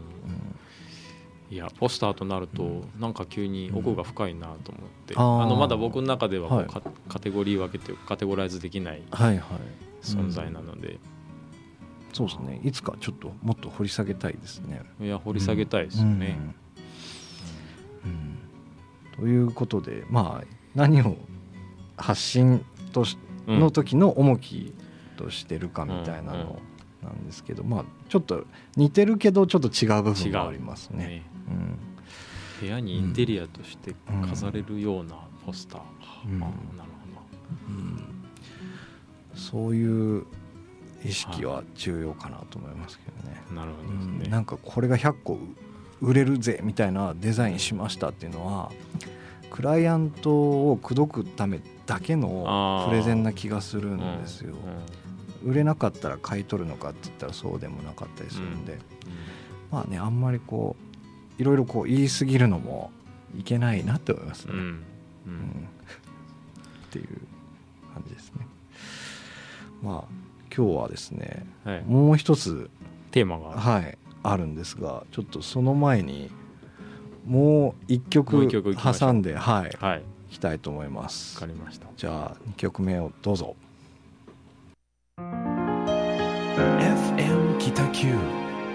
Speaker 2: いやポスターとなるとなんか急に奥が深いなと思って、
Speaker 3: あ
Speaker 2: のまだ僕の中ではカカテゴリー分けというかカテゴライズできない存在なので、
Speaker 3: そうですね。いつかちょっともっと掘り下げたいですね。
Speaker 2: いや掘り下げたいですよね。
Speaker 3: うん。うんということでまあ何を発信とし
Speaker 2: うん
Speaker 3: の時の重きとしてるかみたいなのなんですけど、まあちょっと似てるけどちょっと違う部分がありますね。
Speaker 2: ね。
Speaker 3: うん。
Speaker 2: 部屋にインテリアとして飾れるようなポスター、
Speaker 3: うん。
Speaker 2: あなる
Speaker 3: うん。そういう意識は重要かなと思いますけどね。
Speaker 2: ほどなるほ
Speaker 3: うん
Speaker 2: どですね。
Speaker 3: なんかこれが100個売れるぜみたいなデザインしましたっていうのはクライアントを口説くためだけのプレゼンな気がするんですよ。
Speaker 2: うん。
Speaker 3: 売れなかったら買い取るのかって言ったらそうでもなかったりするんで、まあねあんまりこういろいろこう言い過ぎるのもいけないなって思いますね。
Speaker 2: うんうん。
Speaker 3: うん。っていう感じですね。まあ今日はですね
Speaker 2: はい、
Speaker 3: もう一つ
Speaker 2: テーマが。
Speaker 3: はいあるんですがちょっとその前にもう一曲挟んではい
Speaker 2: はい。
Speaker 3: いきたいと思いま
Speaker 2: わ
Speaker 3: す
Speaker 2: かりました。
Speaker 3: じゃあ2曲目をどうぞ。
Speaker 1: FM Kitaku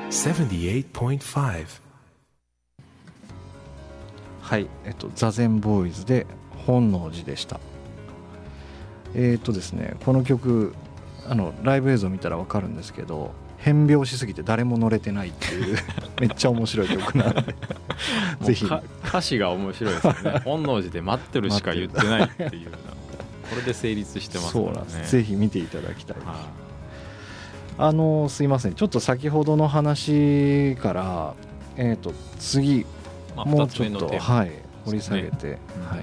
Speaker 1: 78.5
Speaker 3: はいえっと座禅ボーイズで本能寺でした。えっとですねこの曲あのライブ映像見たら分かるんですけど変拍しすぎて誰も乗れてないっていう めっちゃ面白い曲なんでぜひ。
Speaker 2: 歌詞が面白いですよね。本能寺で待ってるしか言ってないっていうな。これで成立してますからね。
Speaker 3: ぜひ見ていただきたい。です
Speaker 2: は
Speaker 3: あのすいません。ちょっと先ほどの話からえっ、と次
Speaker 2: いまあ、2つ
Speaker 3: もうちょっとはい掘り下げて、
Speaker 2: うん。
Speaker 3: はい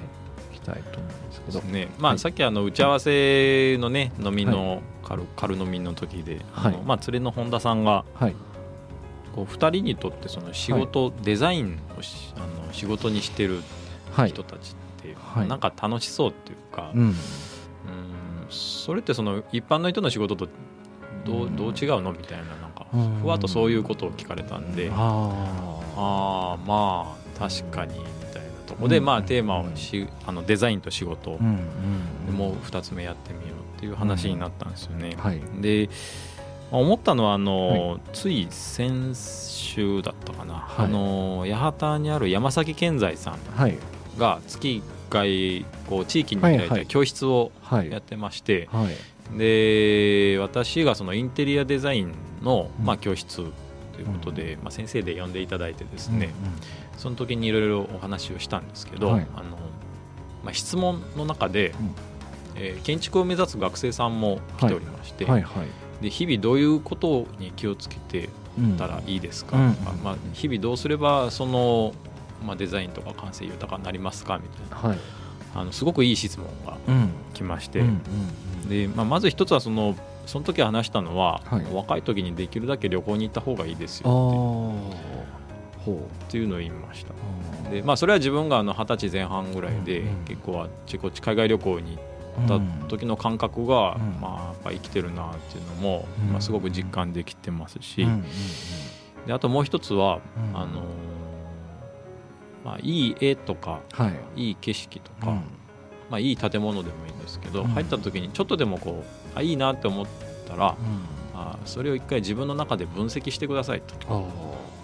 Speaker 3: いきたいと思うんですけど。
Speaker 2: ね。まあ、
Speaker 3: はい。
Speaker 2: さっきあの打ち合わせのね飲みの軽軽飲みの時で、
Speaker 3: はい。
Speaker 2: あのまあ、連れの本田さんが
Speaker 3: はい。
Speaker 2: こう2人にとってその仕事、デザインをしあの仕事にしてる
Speaker 3: はい。
Speaker 2: 人たちって、
Speaker 3: はい。
Speaker 2: なんか楽しそうっていうか、
Speaker 3: うん。
Speaker 2: うんそれってその一般の人の仕事とどう
Speaker 3: うん。
Speaker 2: どう違うのみたいななんか
Speaker 3: うん。
Speaker 2: ふわっとそういうことを聞かれたんで、あ
Speaker 3: あ
Speaker 2: あまあ確かにころで、
Speaker 3: うん
Speaker 2: まあ、テーマをしあのデザインと仕事、
Speaker 3: あうんうん。
Speaker 2: もう2つ目やってみようっていう話になったんですよね。
Speaker 3: はい。
Speaker 2: でまあ思ったのはあの、つい先週だったかな、
Speaker 3: はい。
Speaker 2: あの八幡にある山崎建材さん
Speaker 3: はい。
Speaker 2: が月1回こう地域に開いた
Speaker 3: はいはい。
Speaker 2: 教室を
Speaker 3: はい
Speaker 2: やってまして、
Speaker 3: はい。
Speaker 2: で私がそのインテリアデザインの、
Speaker 3: うん。
Speaker 2: まあ、教室ということで、まあ、先生で呼んでいただいてですね、
Speaker 3: うん
Speaker 2: その時にいろいろお話をしたんですけど、
Speaker 3: はい。
Speaker 2: あのまあ、質問の中で、
Speaker 3: うん。
Speaker 2: えー建築を目指す学生さんも来ておりまして、で日々どういうことに気をつけて
Speaker 3: うん
Speaker 2: たらいいですか、まあ、日々どうすればその、まあ、デザインとか感性豊かになりますか？みたいな。
Speaker 3: はい。
Speaker 2: あのすごくいい質問が
Speaker 3: うん。
Speaker 2: 来まして、
Speaker 3: うん。
Speaker 2: でまあ、まず一つはそのその時話したのは、
Speaker 3: はい。
Speaker 2: 若い時にできるだけ旅行に行った方がいいです
Speaker 3: ああ
Speaker 2: よ
Speaker 3: ほ
Speaker 2: っていうのを言いました。
Speaker 3: う
Speaker 2: で、まあ、それは自分があの二十歳前半ぐらいで、
Speaker 3: うんうん。
Speaker 2: 結構あっちこっち海外旅行に行った時の感覚が、
Speaker 3: うん。
Speaker 2: まあ、やっぱ生きてるなっていうのも、
Speaker 3: うん。
Speaker 2: まあ、すごく実感できてますし、
Speaker 3: うんうん。
Speaker 2: であともう一つは、
Speaker 3: うん。
Speaker 2: あのーまあ、いい絵とか
Speaker 3: はい。
Speaker 2: いい景色とか、
Speaker 3: うん。
Speaker 2: まあ、いい建物でもいいんですけど、
Speaker 3: うん。
Speaker 2: 入った時にちょっとでもこうあいいなって思ったら、あそれを一回自分の中で分析してくださいと。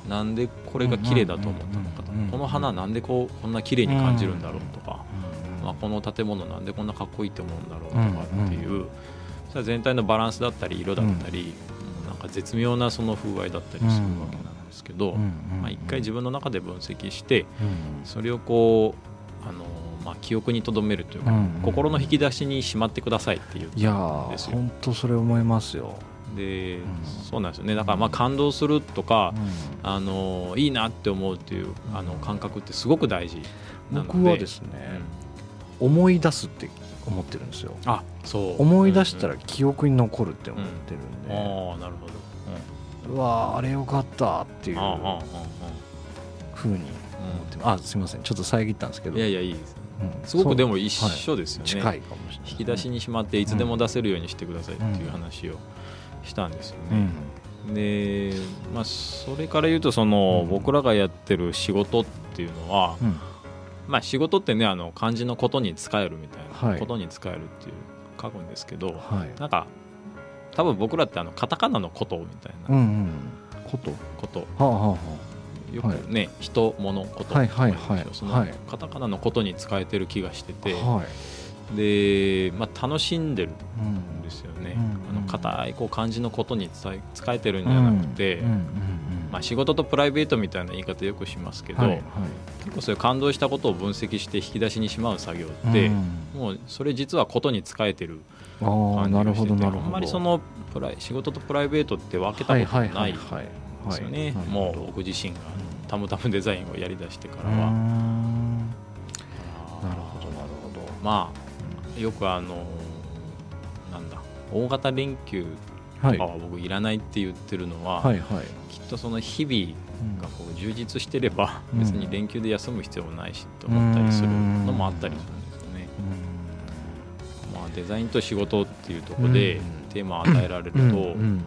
Speaker 2: なんでこれが綺麗だと思ったのかと
Speaker 3: うんうんうんうん
Speaker 2: この花なんでこうこんな綺麗に感じるんだろうとか、
Speaker 3: うん
Speaker 2: まあ、この建物なんでこんなかっこいいと思うんだろうとかっていう、それは全体のバランスだったり色だったり、うんなんか絶妙なその風合いだったりするわけなんですけど、
Speaker 3: うんうん。
Speaker 2: まあ、一回自分の中で分析して
Speaker 3: うん。
Speaker 2: それをこうあの、まあ、記憶に留めるというか、
Speaker 3: うんうん。
Speaker 2: 心の引き出しにしまってくださいっていう。
Speaker 3: いやー
Speaker 2: ですよ。
Speaker 3: 本当それ思いますよ、
Speaker 2: で、
Speaker 3: ん。
Speaker 2: そうなんですよね。だからまあ感動するとか、
Speaker 3: うん。
Speaker 2: あのいいなって思うっていうあの感覚ってすごく大事なので。
Speaker 3: 僕はですね、思い出すって思ってるんですよ。
Speaker 2: うんあそう。
Speaker 3: 思い出した
Speaker 2: うん
Speaker 3: ら記憶に残るって思ってるん
Speaker 2: うん。
Speaker 3: で、
Speaker 2: ああなるほど、
Speaker 3: うわーあれよかったっていうふうに思ってあすみません。ちょっと遮ったんですけど。
Speaker 2: あいやいやいいです
Speaker 3: うん。
Speaker 2: すごくでも一緒ですよね、
Speaker 3: 近いかもしれない。
Speaker 2: 引き出しにしまっていつでも出せるようにしてくださいっていう話をしたんですよね、でまあそれから言うとその、
Speaker 3: うん。
Speaker 2: 僕らがやってる仕事っていうのは、
Speaker 3: うん。
Speaker 2: まあ仕事ってねあの漢字のことに使えるみたいな、
Speaker 3: はい。
Speaker 2: ことに使えるっていう書くんですけど、
Speaker 3: はい。
Speaker 2: なんか多分僕らってあのカタカナのことみたいな。
Speaker 3: うんうん。こと。
Speaker 2: こと、
Speaker 3: はあはあは
Speaker 2: よくね、人物こと
Speaker 3: はいはいはい。
Speaker 2: とかその
Speaker 3: はい。
Speaker 2: カタカナのことに使えてる気がしてて、
Speaker 3: あはい。
Speaker 2: で、まあ、楽しんでる
Speaker 3: うん
Speaker 2: んですよね、
Speaker 3: うん。
Speaker 2: あの硬いこう漢字のことに使えてるんじゃなくて、
Speaker 3: うん。うん。うん。
Speaker 2: まあ、仕事とプライベートみたいな言い方よくしますけど、
Speaker 3: はいはい。
Speaker 2: 結構そういう感動したことを分析して引き出しにしまう作業って、
Speaker 3: うん。
Speaker 2: もうそれ実はことに使えてる
Speaker 3: ああ
Speaker 2: 感じ
Speaker 3: なるほどなるほど。
Speaker 2: あんまりそのプライ仕事とプライベートって分けたことないんですよね。もう僕自身がたむたむデザインをやりだしてからは。
Speaker 3: なるほどなるほど。
Speaker 2: まあよくあのなんだ大型連休
Speaker 3: はい。
Speaker 2: とかは僕いらないって言ってるのは、
Speaker 3: はいはい。
Speaker 2: きっとその日々がこう充実してれば
Speaker 3: うん。
Speaker 2: 別に連休で休む必要もないしと思ったりするのもあったりするんですよね。まあデザインと仕事っていうところで
Speaker 3: うん。
Speaker 2: テーマを与えられると、
Speaker 3: うん。うん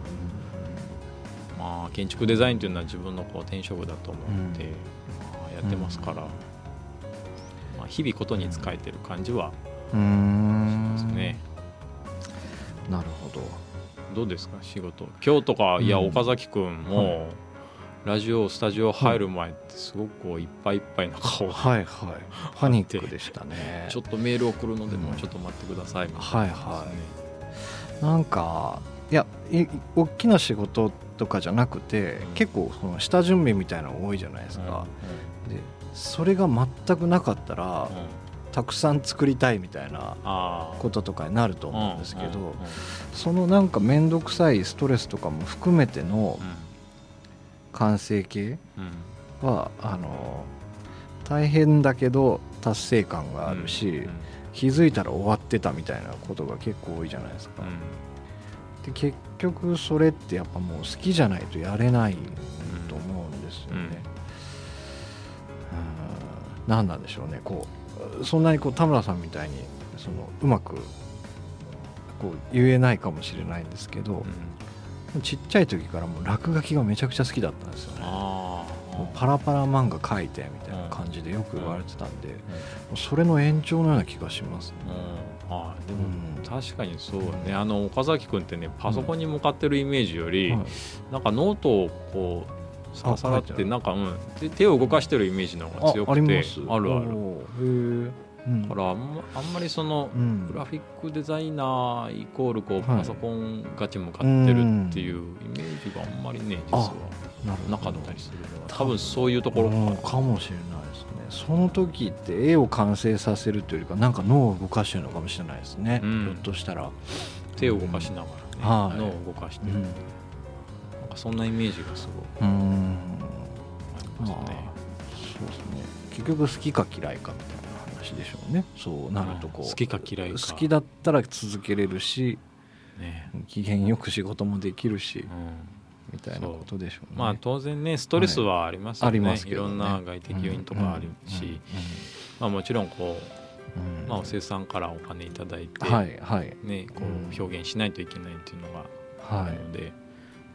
Speaker 2: まあ、建築デザインというのは自分のこう転職だと思って、
Speaker 3: うん。
Speaker 2: まあ、やってますから、まあ、日々ことに使えてる感じは
Speaker 3: うーん。
Speaker 2: ですね。
Speaker 3: なるほど。
Speaker 2: どうですか仕事。今日とかいや
Speaker 3: うん
Speaker 2: 岡崎君も、ラジオスタジオ入る前ってすごくこういっぱいいっぱいな顔で
Speaker 3: はいはい。パニックでしたね。
Speaker 2: ちょっとメール送るのでも
Speaker 3: うん
Speaker 2: ちょっと待ってくださいみたいな
Speaker 3: はいはい。なんかいやい大きな仕事とかじゃなくて、
Speaker 2: うん
Speaker 3: 結構その下準備みたいなの多いじゃないですか、でそれが全くなかったら、
Speaker 2: うん。うん
Speaker 3: たくさん作りたいみたいなこととかになると思うんですけど、
Speaker 2: うんうんうん
Speaker 3: そのなんか面倒くさいストレスとかも含めての完成形
Speaker 2: うん。
Speaker 3: はあの大変だけど達成感があるし、
Speaker 2: うん
Speaker 3: 気づいたら終わってたみたいなことが結構多いじゃないですか。で結局それってやっぱもう好きじゃないとやれないと思うんですよね。うん何なんでしょうねこうそんなにこう田村さんみたいにそのうまくこう言えないかもしれないんですけど
Speaker 2: う、ん
Speaker 3: ちっちゃい時からもう落書きがめちゃくちゃ好きだったんですよね。パラパラ漫画描いてみたいな感じでよく言われてたんで、もうそれの延長のような気がしますね。
Speaker 2: うんはい。でも
Speaker 3: うん。
Speaker 2: 確かにそうね。あの岡崎君ってねパソコンに向かってるイメージより、
Speaker 3: はい。
Speaker 2: なんかノートをこうさらさらっ
Speaker 3: て
Speaker 2: なんか、うん、手手を動かしてるイメージの方が強くて
Speaker 3: あ
Speaker 2: るある。だからあんまあんまりその
Speaker 3: うん。
Speaker 2: グラフィックデザイナーイコールこう
Speaker 3: はい。
Speaker 2: パソコンがち向かってるっていうイメージがあんまりね実は。
Speaker 3: な
Speaker 2: かったりするのは。多分そういうところか
Speaker 3: もしれないですねその時って絵を完成させるというよりかなんか脳を動かしてるのかもしれないですね、
Speaker 2: うん。
Speaker 3: ひょっとしたら、
Speaker 2: 手を動かしながらね、
Speaker 3: はい。
Speaker 2: 脳を動かして。る、
Speaker 3: うん。
Speaker 2: なんかそんなイメージがすごく
Speaker 3: うん。
Speaker 2: あります
Speaker 3: まあ
Speaker 2: ね。
Speaker 3: そうですね。結局好きか嫌いかみたいな話でしょうね。そうなるとこう
Speaker 2: 好きか嫌いか。
Speaker 3: 好きだったら続けれるし
Speaker 2: ね。
Speaker 3: 機嫌よく仕事もできるし。
Speaker 2: うん
Speaker 3: みたいなことでしょうね。
Speaker 2: まあ当然ねストレスはありますよね、
Speaker 3: ありますけどね。
Speaker 2: いろんな外的要因とかあるし、まあ、もちろんこ
Speaker 3: うんうん。
Speaker 2: う、まあ、お生さんからお金いただいて、
Speaker 3: はいはい。
Speaker 2: ね、こ
Speaker 3: うん。
Speaker 2: う表現しないといけないっていうのがあ
Speaker 3: はい
Speaker 2: るので、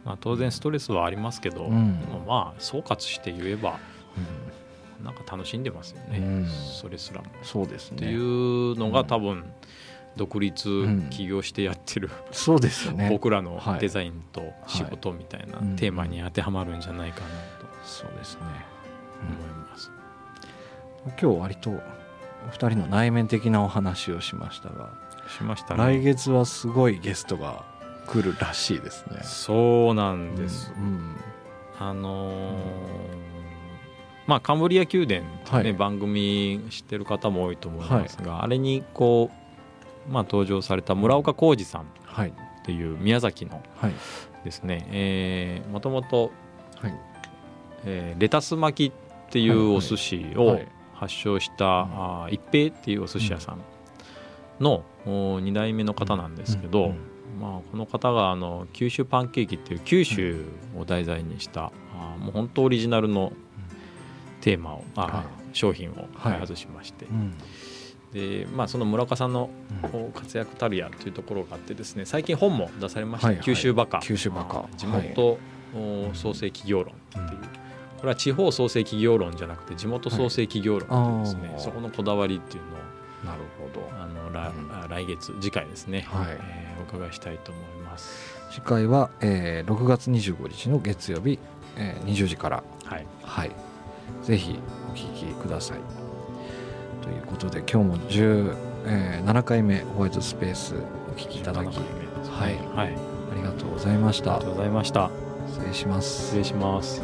Speaker 2: まあ、当然ストレスはありますけど、
Speaker 3: うん。
Speaker 2: でもまあ総括して言えばなんか楽しんでますよね、
Speaker 3: うん。
Speaker 2: それすらも。
Speaker 3: そうですね。
Speaker 2: っていうのが多分独立
Speaker 3: ん。
Speaker 2: 起業してやってる。
Speaker 3: そうですよね。
Speaker 2: 僕らの
Speaker 3: はい。
Speaker 2: デザインと仕事みたいな
Speaker 3: はい。
Speaker 2: テーマに当てはまるんじゃないかな
Speaker 3: そうですね、
Speaker 2: と思います。
Speaker 3: 今日割とお二人の内面的なお話をしましたが、
Speaker 2: しました
Speaker 3: 来
Speaker 2: ね。
Speaker 3: 月はすごいゲストが来るらしいですね。
Speaker 2: そうなんです。
Speaker 3: うん
Speaker 2: あのーまあカンブリア宮殿ね、
Speaker 3: はい。
Speaker 2: 番組知ってる方も多いと思いますが、あれにこうまあ登場された村岡浩二さんっ
Speaker 3: はい。
Speaker 2: ていう宮崎の
Speaker 3: はい。
Speaker 2: ですね、えーもともと、レタス巻きっていうお寿司を
Speaker 3: はい。
Speaker 2: 発祥した、一平っていうお寿司屋さんの2代目の方なんですけど、
Speaker 3: うん。
Speaker 2: まあ、この方があの九州パンケーキっていう九州を題材にした、あーもう本当オリジナルのテーマを、あ商品を開発しまして、
Speaker 3: うん
Speaker 2: でまあ、その村岡さんの活躍たるやというところがあってですね最近本も出されました、
Speaker 3: はいはい。
Speaker 2: 九州バカ。
Speaker 3: 九州バカ。
Speaker 2: 地元、お創生企業論っていう、これは地方創生企業論じゃなくて地元創生企業論ですね、
Speaker 3: はい。
Speaker 2: そこのこだわりっていうのを
Speaker 3: なるほど。
Speaker 2: あの来,
Speaker 3: うん。
Speaker 2: あ、来月次回ですね、
Speaker 3: はい。
Speaker 2: えーお伺いしたいと思います。
Speaker 3: 次回は、えー、6月25日の月曜日、えー、20時から。
Speaker 2: はい、
Speaker 3: はい。ぜひお聞きくださいということで今日も17回目ホワイトスペースお聞きいただき
Speaker 2: 17回目ですね。
Speaker 3: はい。
Speaker 2: はい、
Speaker 3: ありがとうございました。
Speaker 2: ありがとうございました。
Speaker 3: 失礼します。
Speaker 2: 失礼します。